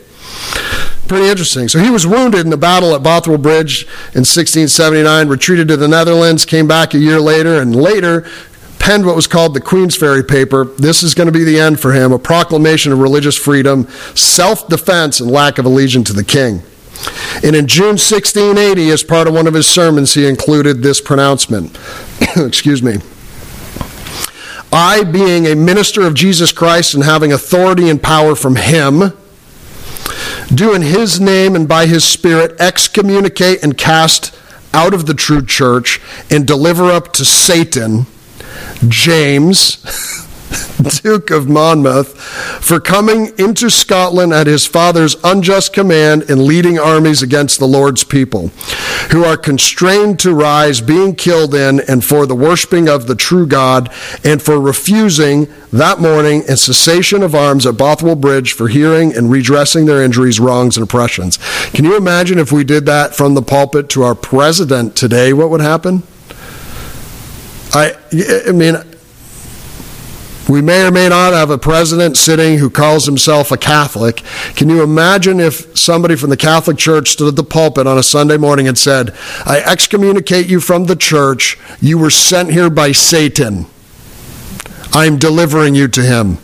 Pretty interesting. So he was wounded in the battle at Bothwell Bridge in 1679, retreated to the Netherlands, came back a year later, and later penned what was called the Queensferry Paper. This is going to be the end for him a proclamation of religious freedom, self defense, and lack of allegiance to the king. And in June 1680, as part of one of his sermons, he included this pronouncement. Excuse me. I, being a minister of Jesus Christ and having authority and power from him, do in his name and by his spirit excommunicate and cast out of the true church and deliver up to Satan James, Duke of Monmouth, for coming into Scotland at his father's unjust command and leading armies against the Lord's people, who are constrained to rise, being killed in, and for the worshiping of the true God, and for refusing that morning a cessation of arms at Bothwell Bridge for hearing and redressing their injuries, wrongs, and oppressions. Can you imagine if we did that from the pulpit to our president today? What would happen? I, I mean, we may or may not have a president sitting who calls himself a Catholic. Can you imagine if somebody from the Catholic Church stood at the pulpit on a Sunday morning and said, I excommunicate you from the church. You were sent here by Satan. I'm delivering you to him.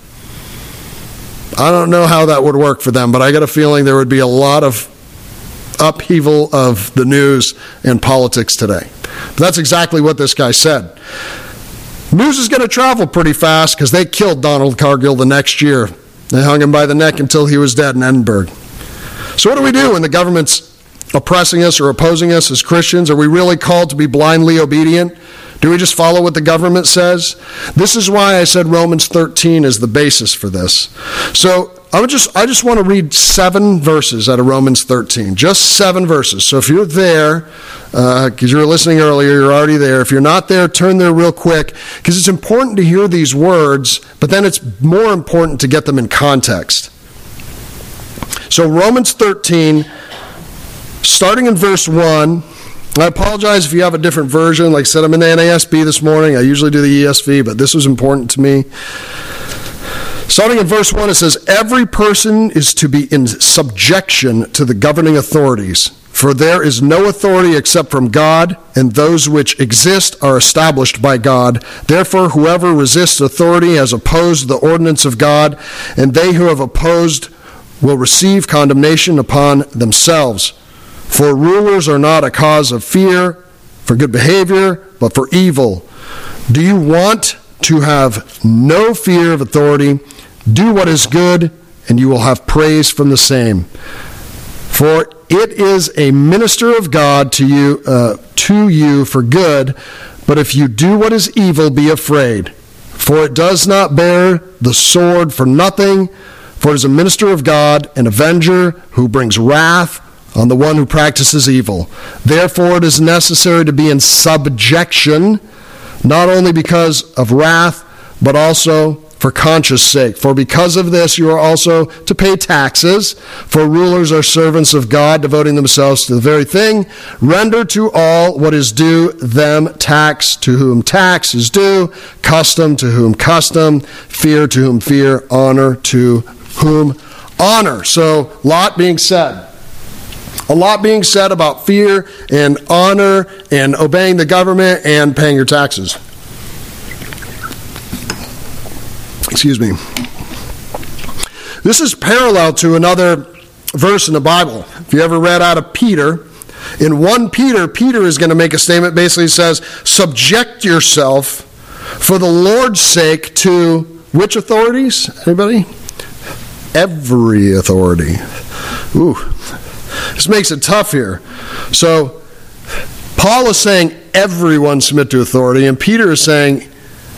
I don't know how that would work for them, but I got a feeling there would be a lot of upheaval of the news and politics today. But that's exactly what this guy said. News is going to travel pretty fast because they killed Donald Cargill the next year. They hung him by the neck until he was dead in Edinburgh. So, what do we do when the government's oppressing us or opposing us as Christians? Are we really called to be blindly obedient? Do we just follow what the government says? This is why I said Romans 13 is the basis for this. So, I would just I just want to read seven verses out of Romans 13, just seven verses. So if you're there, because uh, you were listening earlier, you're already there. If you're not there, turn there real quick because it's important to hear these words, but then it's more important to get them in context. So Romans 13, starting in verse one. I apologize if you have a different version. Like I said, I'm in the NASB this morning. I usually do the ESV, but this was important to me. Starting in verse 1, it says, Every person is to be in subjection to the governing authorities, for there is no authority except from God, and those which exist are established by God. Therefore, whoever resists authority has opposed the ordinance of God, and they who have opposed will receive condemnation upon themselves. For rulers are not a cause of fear for good behavior, but for evil. Do you want to have no fear of authority? Do what is good, and you will have praise from the same. For it is a minister of God to you, uh, to you for good. But if you do what is evil, be afraid. For it does not bear the sword for nothing. For it is a minister of God, an avenger who brings wrath on the one who practices evil. Therefore, it is necessary to be in subjection, not only because of wrath, but also for conscience sake. For because of this you are also to pay taxes, for rulers are servants of God, devoting themselves to the very thing. Render to all what is due them tax to whom tax is due, custom to whom custom, fear to whom fear, honor to whom honor. So, lot being said. A lot being said about fear and honor and obeying the government and paying your taxes. Excuse me. This is parallel to another verse in the Bible. If you ever read out of Peter, in 1 Peter, Peter is going to make a statement basically says, Subject yourself for the Lord's sake to which authorities? Anybody? Every authority. Ooh, this makes it tough here. So, Paul is saying everyone submit to authority, and Peter is saying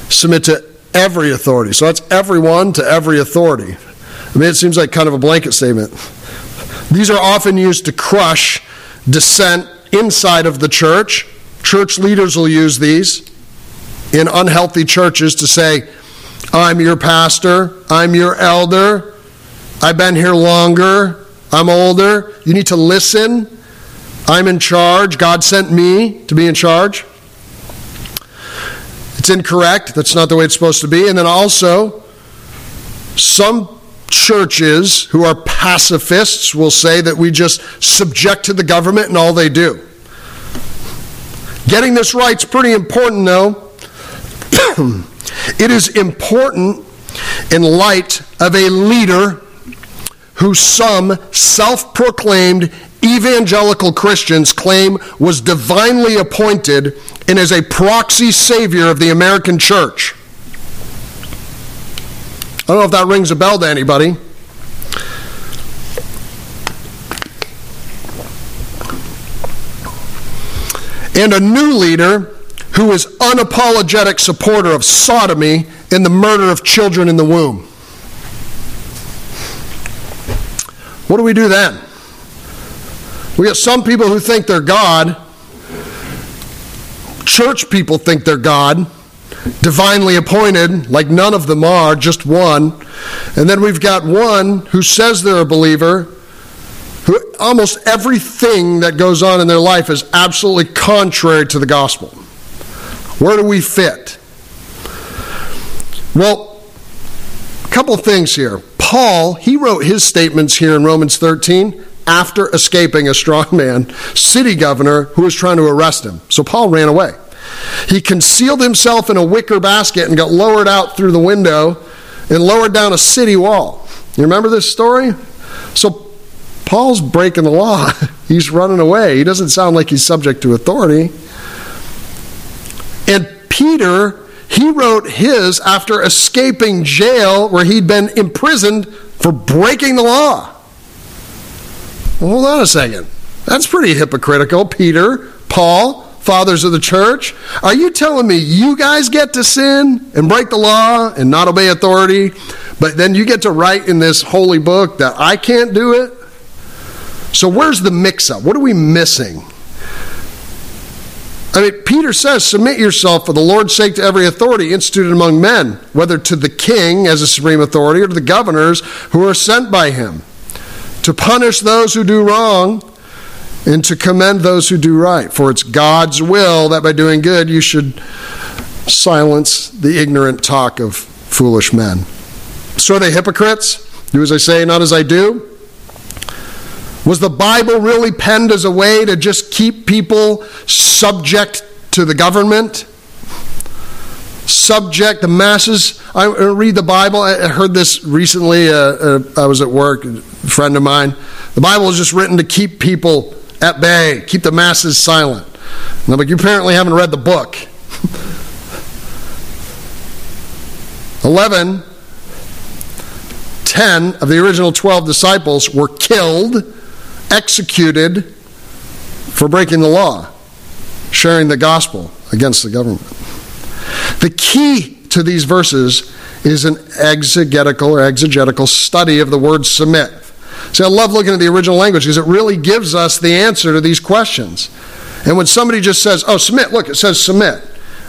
submit to every authority. So that's everyone to every authority. I mean, it seems like kind of a blanket statement. These are often used to crush dissent inside of the church. Church leaders will use these in unhealthy churches to say, I'm your pastor, I'm your elder, I've been here longer, I'm older, you need to listen, I'm in charge, God sent me to be in charge. It's incorrect. That's not the way it's supposed to be. And then also, some churches who are pacifists will say that we just subject to the government and all they do. Getting this right is pretty important, though. it is important in light of a leader who some self proclaimed evangelical Christians claim was divinely appointed and is a proxy savior of the American church. I don't know if that rings a bell to anybody. And a new leader who is unapologetic supporter of sodomy and the murder of children in the womb. What do we do then? We got some people who think they're God. Church people think they're God, divinely appointed, like none of them are, just one. And then we've got one who says they're a believer, who almost everything that goes on in their life is absolutely contrary to the gospel. Where do we fit? Well, a couple things here. Paul, he wrote his statements here in Romans 13 after escaping a strongman city governor who was trying to arrest him. So Paul ran away. He concealed himself in a wicker basket and got lowered out through the window and lowered down a city wall. You remember this story? So Paul's breaking the law. He's running away. He doesn't sound like he's subject to authority. And Peter, he wrote his after escaping jail where he'd been imprisoned for breaking the law. Well, hold on a second. That's pretty hypocritical. Peter, Paul, fathers of the church. Are you telling me you guys get to sin and break the law and not obey authority, but then you get to write in this holy book that I can't do it? So, where's the mix up? What are we missing? I mean, Peter says, Submit yourself for the Lord's sake to every authority instituted among men, whether to the king as a supreme authority or to the governors who are sent by him, to punish those who do wrong and to commend those who do right. For it's God's will that by doing good you should silence the ignorant talk of foolish men. So are they hypocrites? Do as I say, not as I do? Was the Bible really penned as a way to just keep people subject to the government? Subject the masses. I read the Bible. I heard this recently. Uh, uh, I was at work, a friend of mine. The Bible is just written to keep people at bay, keep the masses silent. Now, but you apparently haven't read the book. 11, 10 of the original 12 disciples were killed executed for breaking the law, sharing the gospel against the government. The key to these verses is an exegetical or exegetical study of the word submit. See, I love looking at the original language because it really gives us the answer to these questions. And when somebody just says, oh, submit, look, it says submit.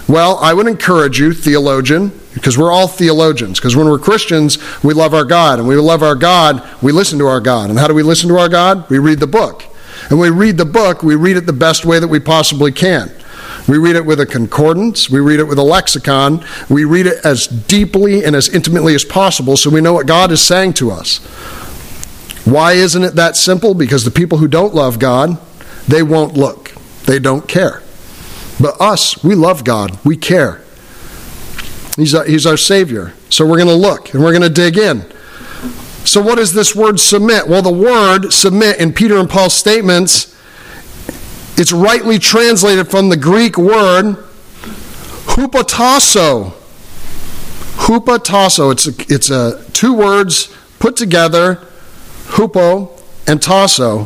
Well, I would encourage you, theologian, because we're all theologians. Because when we're Christians, we love our God. And we love our God, we listen to our God. And how do we listen to our God? We read the book. And when we read the book, we read it the best way that we possibly can. We read it with a concordance, we read it with a lexicon, we read it as deeply and as intimately as possible so we know what God is saying to us. Why isn't it that simple? Because the people who don't love God, they won't look, they don't care. But us, we love God, we care. He's our, he's our Savior. So we're going to look and we're going to dig in. So, what is this word submit? Well, the word submit in Peter and Paul's statements, it's rightly translated from the Greek word hupotasso. Hupotasso. It's a, it's a two words put together, hupo and tasso,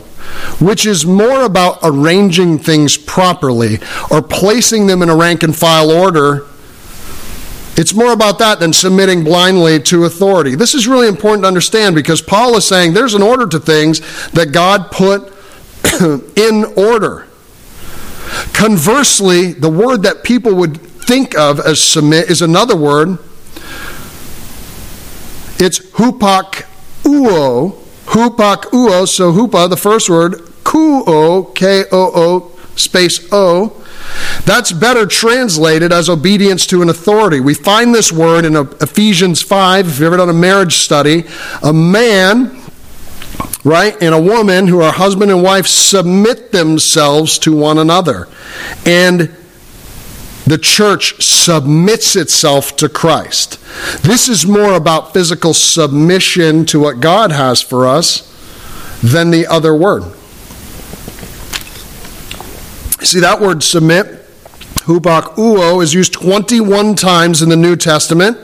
which is more about arranging things properly or placing them in a rank and file order it's more about that than submitting blindly to authority. This is really important to understand because Paul is saying there's an order to things that God put in order. Conversely, the word that people would think of as submit is another word. It's hupak uo. Hupakouo. So hupa, the first word, kuo, K O O space O that's better translated as obedience to an authority. We find this word in Ephesians 5, if you've ever done a marriage study. A man, right, and a woman who are husband and wife submit themselves to one another. And the church submits itself to Christ. This is more about physical submission to what God has for us than the other word. See, that word submit, hupakouo, is used 21 times in the New Testament.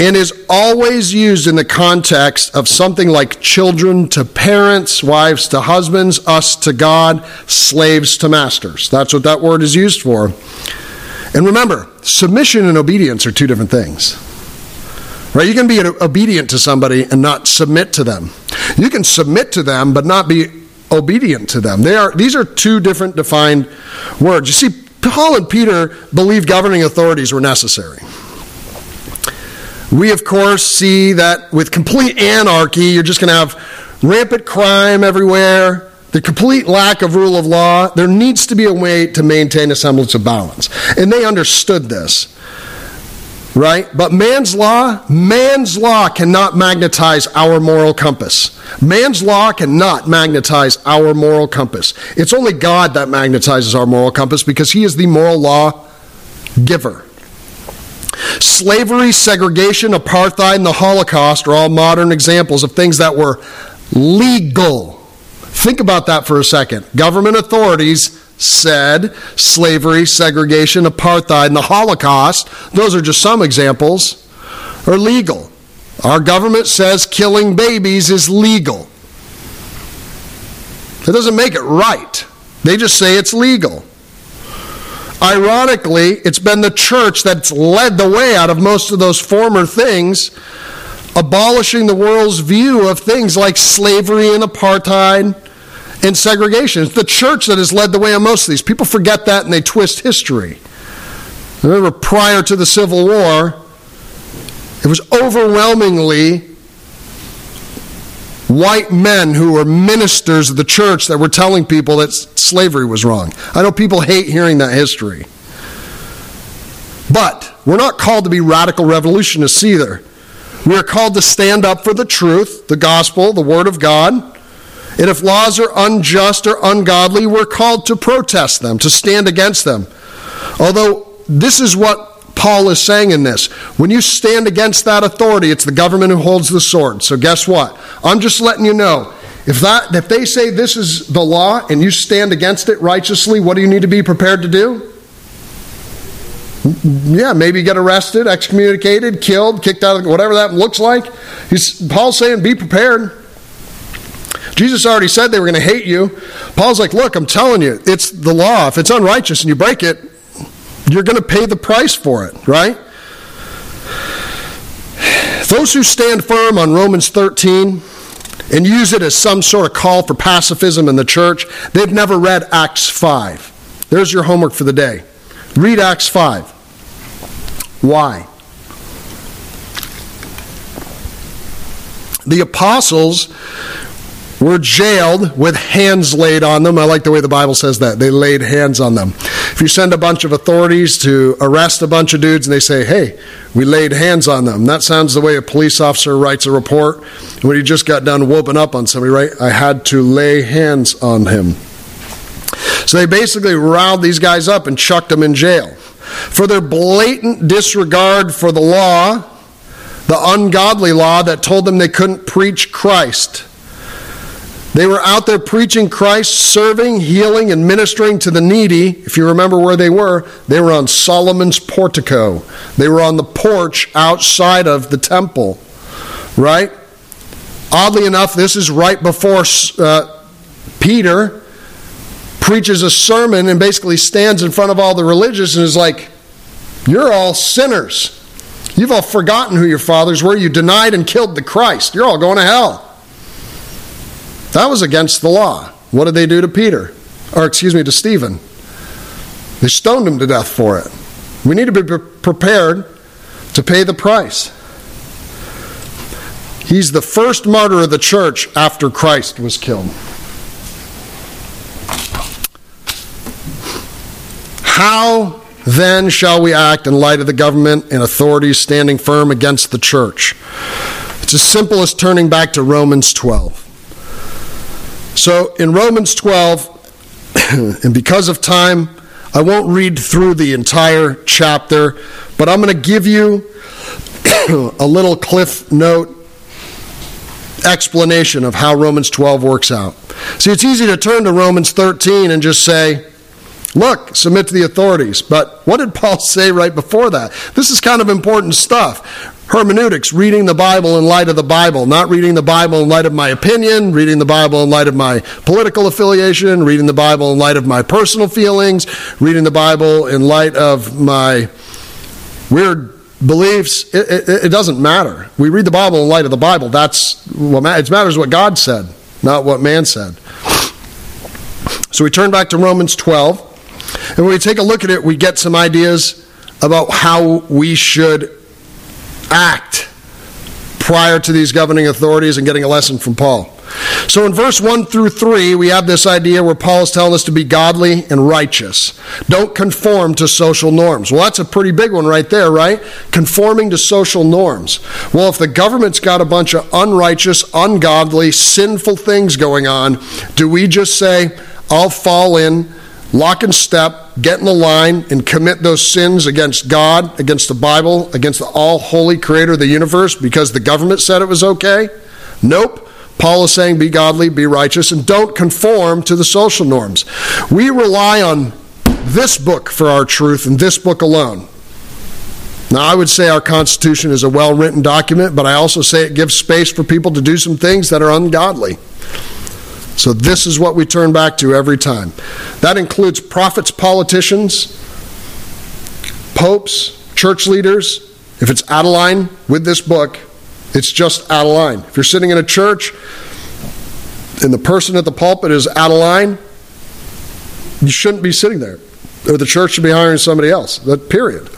And is always used in the context of something like children to parents, wives to husbands, us to God, slaves to masters. That's what that word is used for. And remember, submission and obedience are two different things. Right? You can be obedient to somebody and not submit to them. You can submit to them but not be obedient to them. They are these are two different defined words. You see, Paul and Peter believed governing authorities were necessary. We, of course, see that with complete anarchy, you're just going to have rampant crime everywhere, the complete lack of rule of law. There needs to be a way to maintain a semblance of balance. And they understood this. Right? But man's law, man's law cannot magnetize our moral compass. Man's law cannot magnetize our moral compass. It's only God that magnetizes our moral compass because he is the moral law giver. Slavery, segregation, apartheid, and the Holocaust are all modern examples of things that were legal. Think about that for a second. Government authorities said slavery, segregation, apartheid, and the Holocaust, those are just some examples, are legal. Our government says killing babies is legal. That doesn't make it right. They just say it's legal. Ironically, it's been the church that's led the way out of most of those former things, abolishing the world's view of things like slavery and apartheid and segregation. It's the church that has led the way on most of these. People forget that and they twist history. Remember, prior to the Civil War, it was overwhelmingly white men who were ministers of the church that were telling people that slavery was wrong. I know people hate hearing that history. But we're not called to be radical revolutionists either. We are called to stand up for the truth, the gospel, the word of God. And if laws are unjust or ungodly, we're called to protest them, to stand against them. Although this is what Paul is saying in this. When you stand against that authority, it's the government who holds the sword. So guess what? I'm just letting you know. If that if they say this is the law and you stand against it righteously, what do you need to be prepared to do? Yeah, maybe get arrested, excommunicated, killed, kicked out of whatever that looks like. He's, Paul's saying be prepared. Jesus already said they were going to hate you. Paul's like, look, I'm telling you, it's the law. If it's unrighteous and you break it, you're going to pay the price for it, right? Those who stand firm on Romans 13 and use it as some sort of call for pacifism in the church, they've never read Acts 5. There's your homework for the day. Read Acts 5. Why? The apostles were jailed with hands laid on them. I like the way the Bible says that. They laid hands on them. If you send a bunch of authorities to arrest a bunch of dudes and they say, hey, we laid hands on them, that sounds the way a police officer writes a report when he just got done whooping up on somebody, right? I had to lay hands on him. So they basically riled these guys up and chucked them in jail. For their blatant disregard for the law, the ungodly law that told them they couldn't preach Christ. They were out there preaching Christ, serving, healing, and ministering to the needy. If you remember where they were, they were on Solomon's portico. They were on the porch outside of the temple, right? Oddly enough, this is right before uh, Peter preaches a sermon and basically stands in front of all the religious and is like, You're all sinners. You've all forgotten who your fathers were. You denied and killed the Christ. You're all going to hell. That was against the law. What did they do to Peter? Or, excuse me, to Stephen? They stoned him to death for it. We need to be prepared to pay the price. He's the first martyr of the church after Christ was killed. How then shall we act in light of the government and authorities standing firm against the church? It's as simple as turning back to Romans 12. So in Romans 12, and because of time, I won't read through the entire chapter, but I'm going to give you a little cliff note explanation of how Romans 12 works out. See, it's easy to turn to Romans 13 and just say, look, submit to the authorities. But what did Paul say right before that? This is kind of important stuff. Hermeneutics, reading the Bible in light of the Bible, not reading the Bible in light of my opinion, reading the Bible in light of my political affiliation, reading the Bible in light of my personal feelings, reading the Bible in light of my weird beliefs. It, it, it doesn't matter. We read the Bible in light of the Bible. That's what matters. It matters what God said, not what man said. So we turn back to Romans 12, and when we take a look at it, we get some ideas about how we should act prior to these governing authorities and getting a lesson from Paul. So in verse 1 through 3, we have this idea where Paul is telling us to be godly and righteous. Don't conform to social norms. Well, that's a pretty big one right there, right? Conforming to social norms. Well, if the government's got a bunch of unrighteous, ungodly, sinful things going on, do we just say, I'll fall in, lock and step, get in the line, and commit those sins against God, against the Bible, against the all holy creator of the universe because the government said it was okay? Nope. Paul is saying, be godly, be righteous, and don't conform to the social norms. We rely on this book for our truth and this book alone. Now, I would say our Constitution is a well written document, but I also say it gives space for people to do some things that are ungodly. So, this is what we turn back to every time. That includes prophets, politicians, popes, church leaders. If it's out of line with this book, it's just out of line. If you're sitting in a church and the person at the pulpit is out of line, you shouldn't be sitting there. Or the church should be hiring somebody else. That period.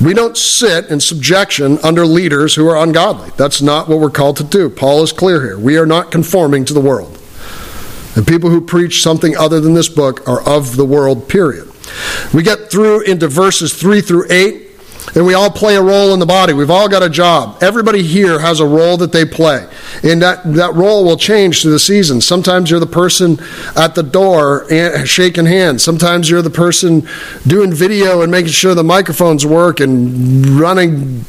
We don't sit in subjection under leaders who are ungodly. That's not what we're called to do. Paul is clear here. We are not conforming to the world. And people who preach something other than this book are of the world, period. We get through into verses 3 through 8 and we all play a role in the body. We've all got a job. Everybody here has a role that they play. And that, that role will change through the season. Sometimes you're the person at the door eh, shaking hands. Sometimes you're the person doing video and making sure the microphones work and running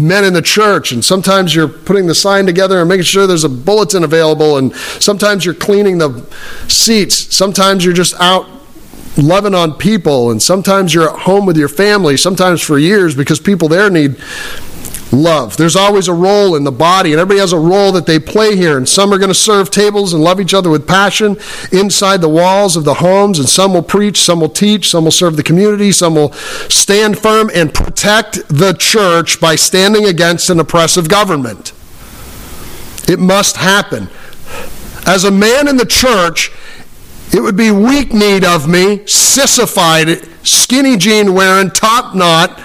men in the church and sometimes you're putting the sign together and making sure there's a bulletin available and sometimes you're cleaning the seats. Sometimes you're just out loving on people, and sometimes you're at home with your family, sometimes for years, because people there need love. There's always a role in the body, and everybody has a role that they play here. And some are going to serve tables and love each other with passion inside the walls of the homes, and some will preach, some will teach, some will serve the community, some will stand firm and protect the church by standing against an oppressive government. It must happen. As a man in the church, it would be weak need of me, sissified, skinny jean wearing, top knot,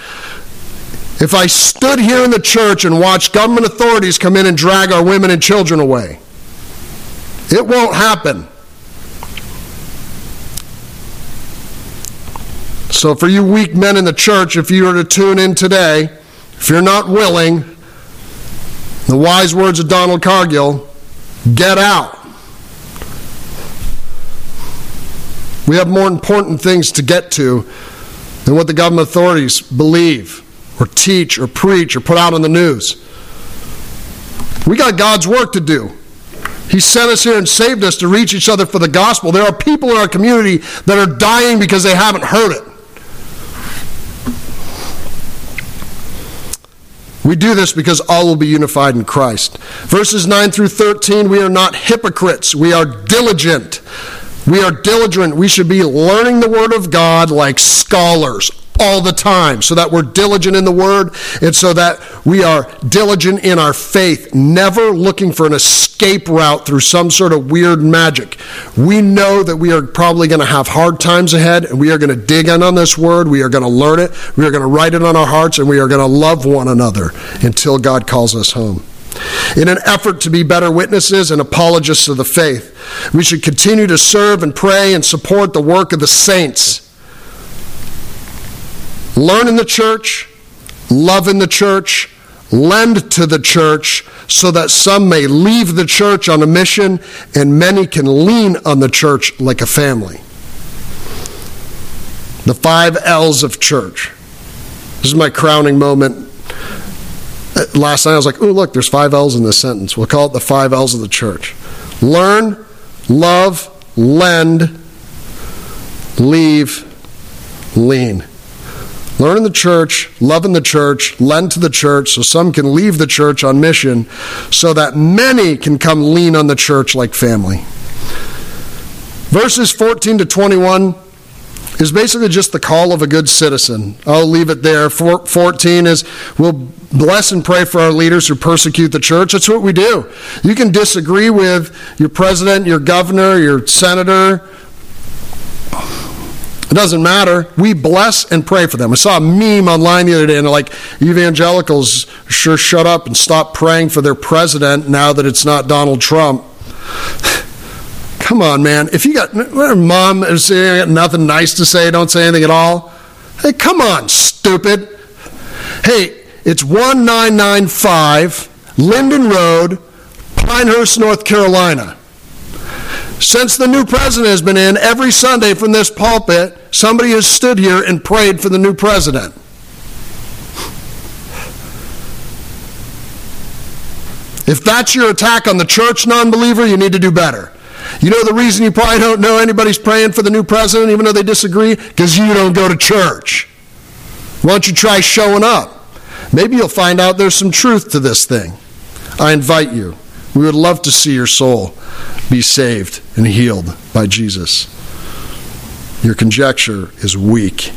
if I stood here in the church and watched government authorities come in and drag our women and children away. It won't happen. So, for you weak men in the church, if you are to tune in today, if you're not willing, the wise words of Donald Cargill get out. We have more important things to get to than what the government authorities believe or teach or preach or put out on the news. We got God's work to do. He sent us here and saved us to reach each other for the gospel. There are people in our community that are dying because they haven't heard it. We do this because all will be unified in Christ. Verses 9 through 13 we are not hypocrites, we are diligent. We are diligent. We should be learning the Word of God like scholars all the time so that we're diligent in the Word and so that we are diligent in our faith, never looking for an escape route through some sort of weird magic. We know that we are probably going to have hard times ahead and we are going to dig in on this Word. We are going to learn it. We are going to write it on our hearts and we are going to love one another until God calls us home. In an effort to be better witnesses and apologists of the faith, we should continue to serve and pray and support the work of the saints. Learn in the church, love in the church, lend to the church so that some may leave the church on a mission and many can lean on the church like a family. The five L's of church. This is my crowning moment last night I was like, oh, look, there's five L's in this sentence. We'll call it the five L's of the church learn, love, lend, leave, lean. learn in the church, love in the church, lend to the church, so some can leave the church on mission, so that many can come lean on the church like family. Verses 14 to 21 is basically just the call of a good citizen. I'll leave it there. 14 is we'll bless and pray for our leaders who persecute the church. That's what we do. You can disagree with your president, your governor, your senator. It doesn't matter. We bless and pray for them. I saw a meme online the other day, and they're like evangelicals sure shut up and stop praying for their president now that it's not Donald Trump. Come on, man. If you got mom is saying nothing nice to say, don't say anything at all. Hey, come on, stupid. Hey, it's 1995 Linden Road, Pinehurst, North Carolina. Since the new president has been in, every Sunday from this pulpit, somebody has stood here and prayed for the new president. If that's your attack on the church non believer, you need to do better. You know the reason you probably don't know anybody's praying for the new president, even though they disagree? Because you don't go to church. Why don't you try showing up? Maybe you'll find out there's some truth to this thing. I invite you. We would love to see your soul be saved and healed by Jesus. Your conjecture is weak.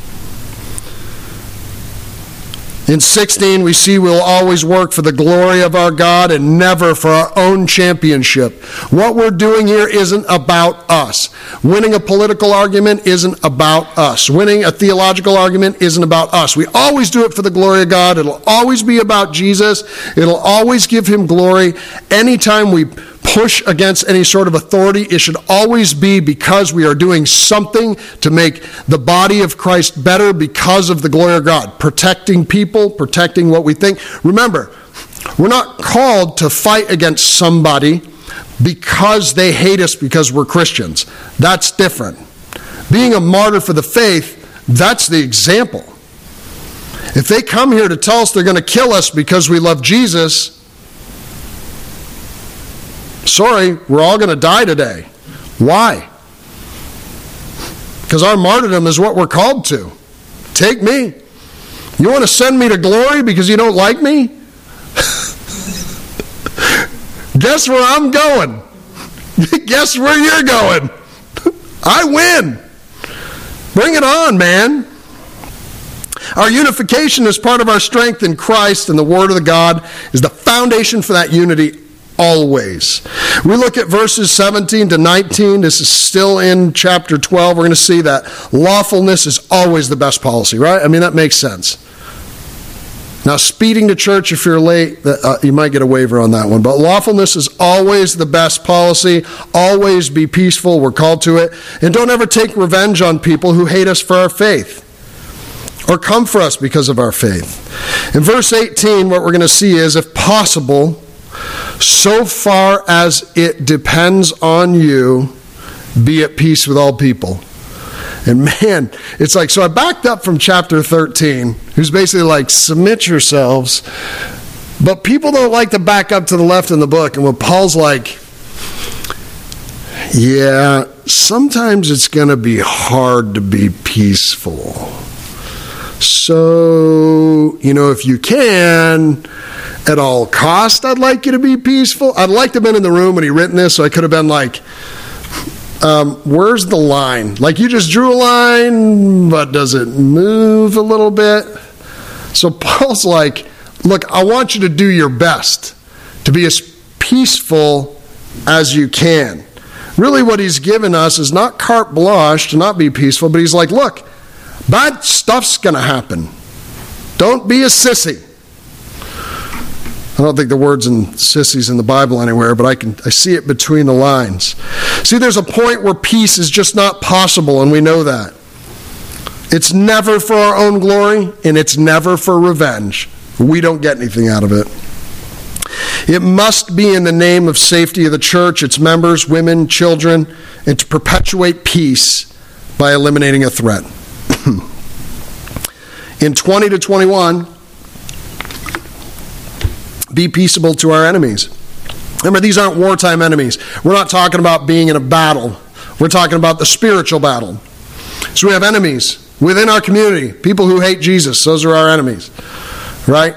In 16, we see we'll always work for the glory of our God and never for our own championship. What we're doing here isn't about us. Winning a political argument isn't about us. Winning a theological argument isn't about us. We always do it for the glory of God. It'll always be about Jesus. It'll always give him glory. Anytime we push against any sort of authority, it should always be because we are doing something to make the body of Christ better because of the glory of God. Protecting people, protecting what we think. Remember, we're not called to fight against somebody because they hate us because we're Christians. That's different. Being a martyr for the faith, that's the example. If they come here to tell us they're going to kill us because we love Jesus, Sorry, we're all going to die today. Why? Because our martyrdom is what we're called to. Take me. You want to send me to glory because you don't like me? Guess where I'm going? Guess where you're going? I win. Bring it on, man. Our unification is part of our strength in Christ, and the Word of the God is the foundation for that unity always. We look at verses 17 to 19. This is still in chapter 12. We're going to see that lawfulness is always the best policy, right? I mean, that makes sense. Now, speeding to church if you're late, uh, you might get a waiver on that one. But lawfulness is always the best policy. Always be peaceful. We're called to it. And don't ever take revenge on people who hate us for our faith or come for us because of our faith. In verse 18, what we're going to see is if possible, so far as it depends on you, be at peace with all people. And man, it's like, so I backed up from chapter 13, who's basically like, submit yourselves. But people don't like to back up to the left in the book. And when Paul's like, yeah, sometimes it's going to be hard to be peaceful. So, you know, if you can, at all cost, I'd like you to be peaceful. I'd like to have been in the room when he written this, so I could have been like, um, where's the line? Like you just drew a line, but does it move a little bit? So Paul's like, look, I want you to do your best to be as peaceful as you can. Really, what he's given us is not carte blanche to not be peaceful, but he's like, look, bad stuff's going to happen. Don't be a sissy. I don't think the words in sissies in the Bible anywhere, but I can I see it between the lines. See, there's a point where peace is just not possible, and we know that. It's never for our own glory, and it's never for revenge. We don't get anything out of it. It must be in the name of safety of the church, its members, women, children, and to perpetuate peace by eliminating a threat. in 20 to 21, be peaceable to our enemies. Remember, these aren't wartime enemies. We're not talking about being in a battle, we're talking about the spiritual battle. So we have enemies. within our community, people who hate Jesus, those are our enemies, right?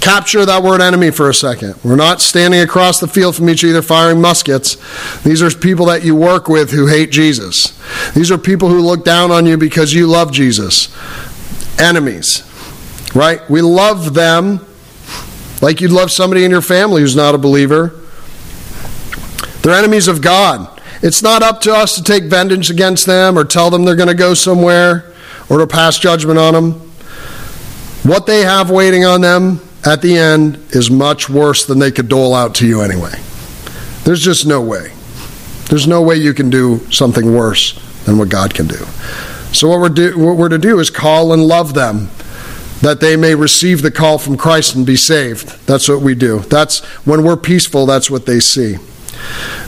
Capture that word enemy for a second. We're not standing across the field from each other firing muskets. These are people that you work with who hate Jesus. These are people who look down on you because you love Jesus. Enemies, right? We love them like you'd love somebody in your family who's not a believer. They're enemies of God. It's not up to us to take vengeance against them or tell them they're going to go somewhere or to pass judgment on them. What they have waiting on them at the end is much worse than they could dole out to you anyway. There's just no way. There's no way you can do something worse than what God can do. So, what we're, do, what we're to do is call and love them that they may receive the call from Christ and be saved. That's what we do. That's when we're peaceful, that's what they see.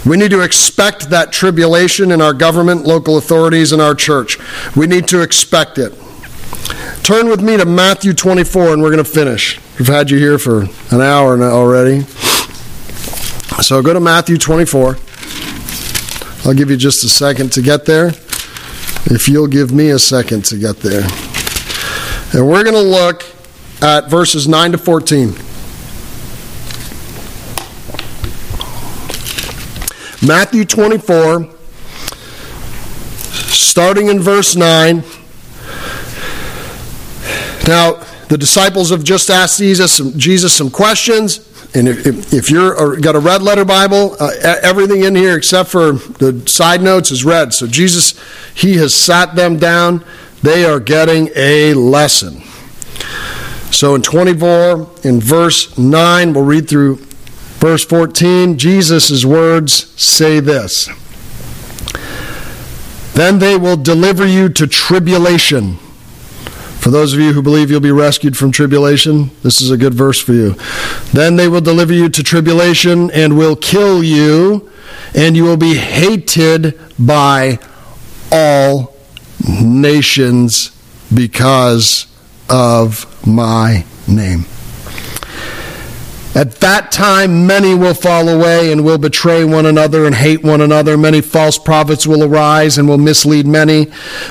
We need to expect that tribulation in our government, local authorities, and our church. We need to expect it. Turn with me to Matthew 24, and we're going to finish. We've had you here for an hour already. So go to Matthew 24. I'll give you just a second to get there. If you'll give me a second to get there. And we're going to look at verses 9 to 14. Matthew 24, starting in verse 9. Now, the disciples have just asked Jesus some, Jesus some questions. And if, if you're got a red letter Bible, uh, everything in here except for the side notes is red. So Jesus, he has sat them down. They are getting a lesson. So in 24, in verse 9, we'll read through verse 14. Jesus' words say this Then they will deliver you to tribulation for those of you who believe you'll be rescued from tribulation, this is a good verse for you. Then they will deliver you to tribulation and will kill you, and you will be hated by all nations because of my name. At that time, many will fall away and will betray one another and hate one another. Many false prophets will arise and will mislead many.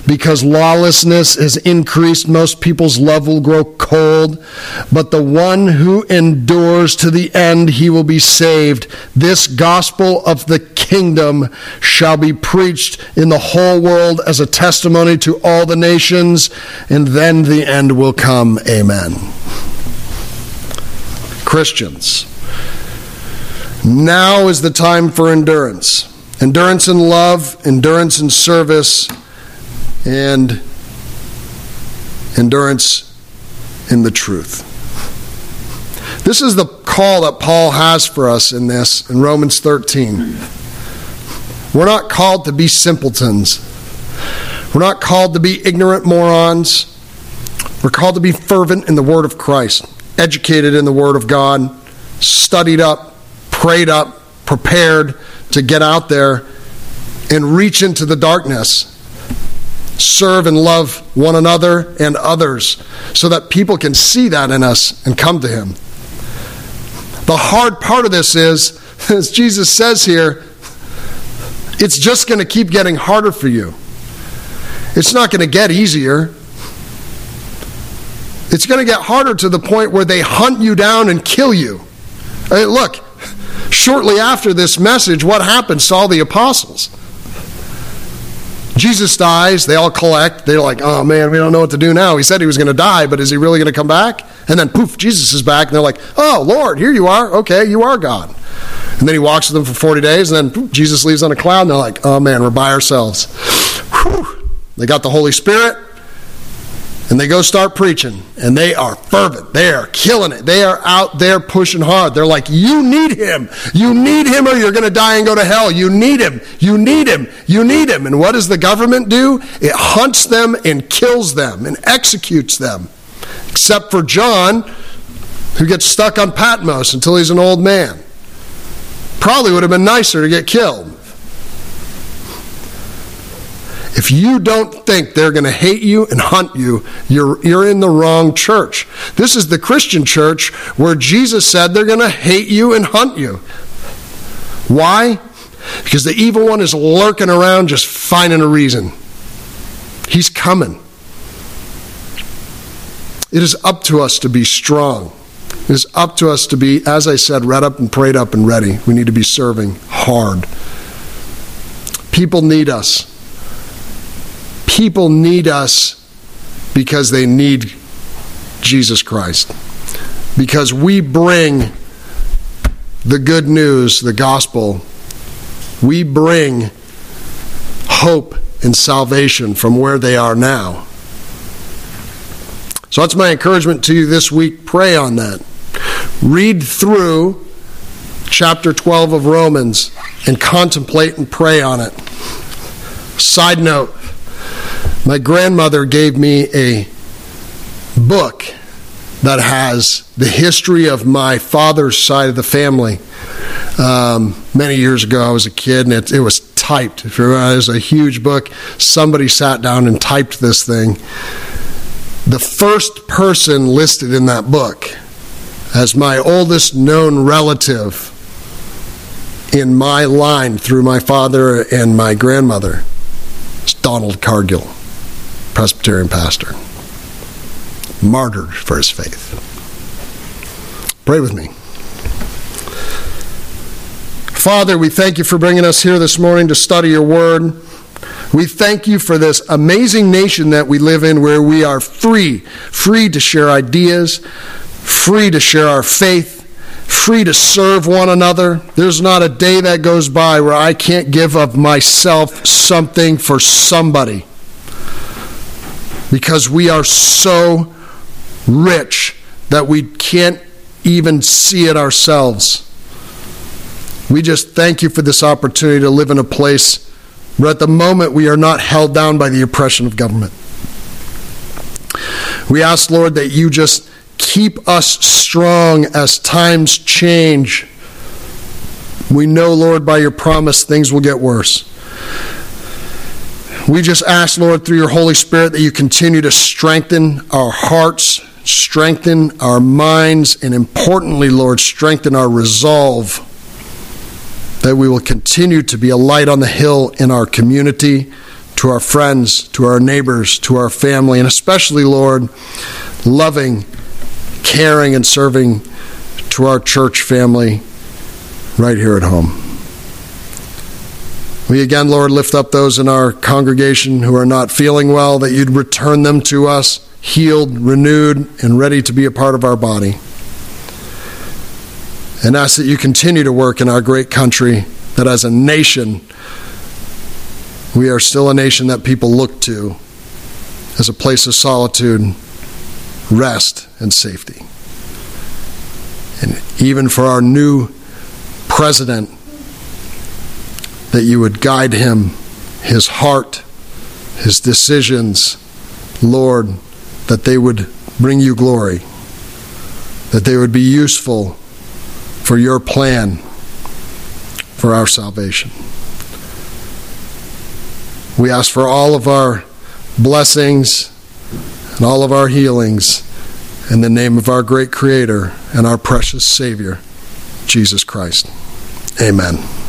Because lawlessness has increased, most people's love will grow cold. But the one who endures to the end, he will be saved. This gospel of the kingdom shall be preached in the whole world as a testimony to all the nations, and then the end will come. Amen. Christians. Now is the time for endurance. Endurance in love, endurance in service, and endurance in the truth. This is the call that Paul has for us in this in Romans 13. We're not called to be simpletons. We're not called to be ignorant morons. We're called to be fervent in the word of Christ educated in the Word of God, studied up, prayed up, prepared to get out there and reach into the darkness, serve and love one another and others so that people can see that in us and come to Him. The hard part of this is, as Jesus says here, it's just going to keep getting harder for you. It's not going to get easier. It's going to get harder to the point where they hunt you down and kill you. I mean, look, shortly after this message, what happens to all the apostles? Jesus dies, they all collect. They're like, oh man, we don't know what to do now. He said he was going to die, but is he really going to come back? And then poof, Jesus is back, and they're like, oh Lord, here you are. Okay, you are God. And then he walks with them for 40 days, and then poof, Jesus leaves on a cloud, and they're like, oh man, we're by ourselves. Whew. They got the Holy Spirit, and they go start preaching and they are fervent. They are killing it. They are out there pushing hard. They're like you need him. You need him or you're going to die and go to hell. You need him. You need him. You need him. And what does the government do? It hunts them and kills them and executes them. Except for john who gets stuck on patmos until he's an old man. Probably would have been nicer to get killed if you don't think they're going to hate you and hunt you, you're, you're in the wrong church. This is the Christian church where Jesus said they're going to hate you and hunt you. Why? Because the evil one is lurking around just finding a reason. He's coming. It is up to us to be strong. It is up to us to be, as I said, read up and prayed up and ready. We need to be serving hard. People need us. People need us because they need Jesus Christ. Because we bring the good news, the gospel. We bring hope and salvation from where they are now. So that's my encouragement to you this week. Pray on that. Read through chapter 12 of Romans and contemplate and pray on it. Side note my grandmother gave me a book that has the history of my father's side of the family. Um, many years ago, I was a kid, and it, it was typed. If you remember, it was a huge book. Somebody sat down and typed this thing. The first person listed in that book as my oldest known relative in my line through my father and my grandmother is Donald Cargill, Presbyterian pastor martyred for his faith. Pray with me. Father, we thank you for bringing us here this morning to study your word. We thank you for this amazing nation that we live in where we are free, free to share ideas, free to share our faith, free to serve one another. There's not a day that goes by where I can't give of myself something for somebody because we are so rich that we can't even see it ourselves. We just thank you for this opportunity to live in a place where at the moment we are not held down by the oppression of government. We ask, Lord, that you just keep us strong as times change. We know, Lord, by your promise, things will get worse. We just ask, Lord, through your Holy Spirit, that you continue to strengthen our hearts, strengthen our minds, and importantly, Lord, strengthen our resolve that we will continue to be a light on the hill in our community, to our friends, to our neighbors, to our family, and especially, Lord, loving, caring, and serving to our church family right here at home. We again, Lord, lift up those in our congregation who are not feeling well, that you'd return them to us healed, renewed, and ready to be a part of our body. And ask that you continue to work in our great country, that as a nation, we are still a nation that people look to as a place of solitude, rest, and safety. And even for our new president, that you would guide him, his heart, his decisions, Lord, that they would bring you glory, that they would be useful for your plan for our salvation. We ask for all of our blessings and all of our healings in the name of our great Creator and our precious Savior, Jesus Christ. Amen.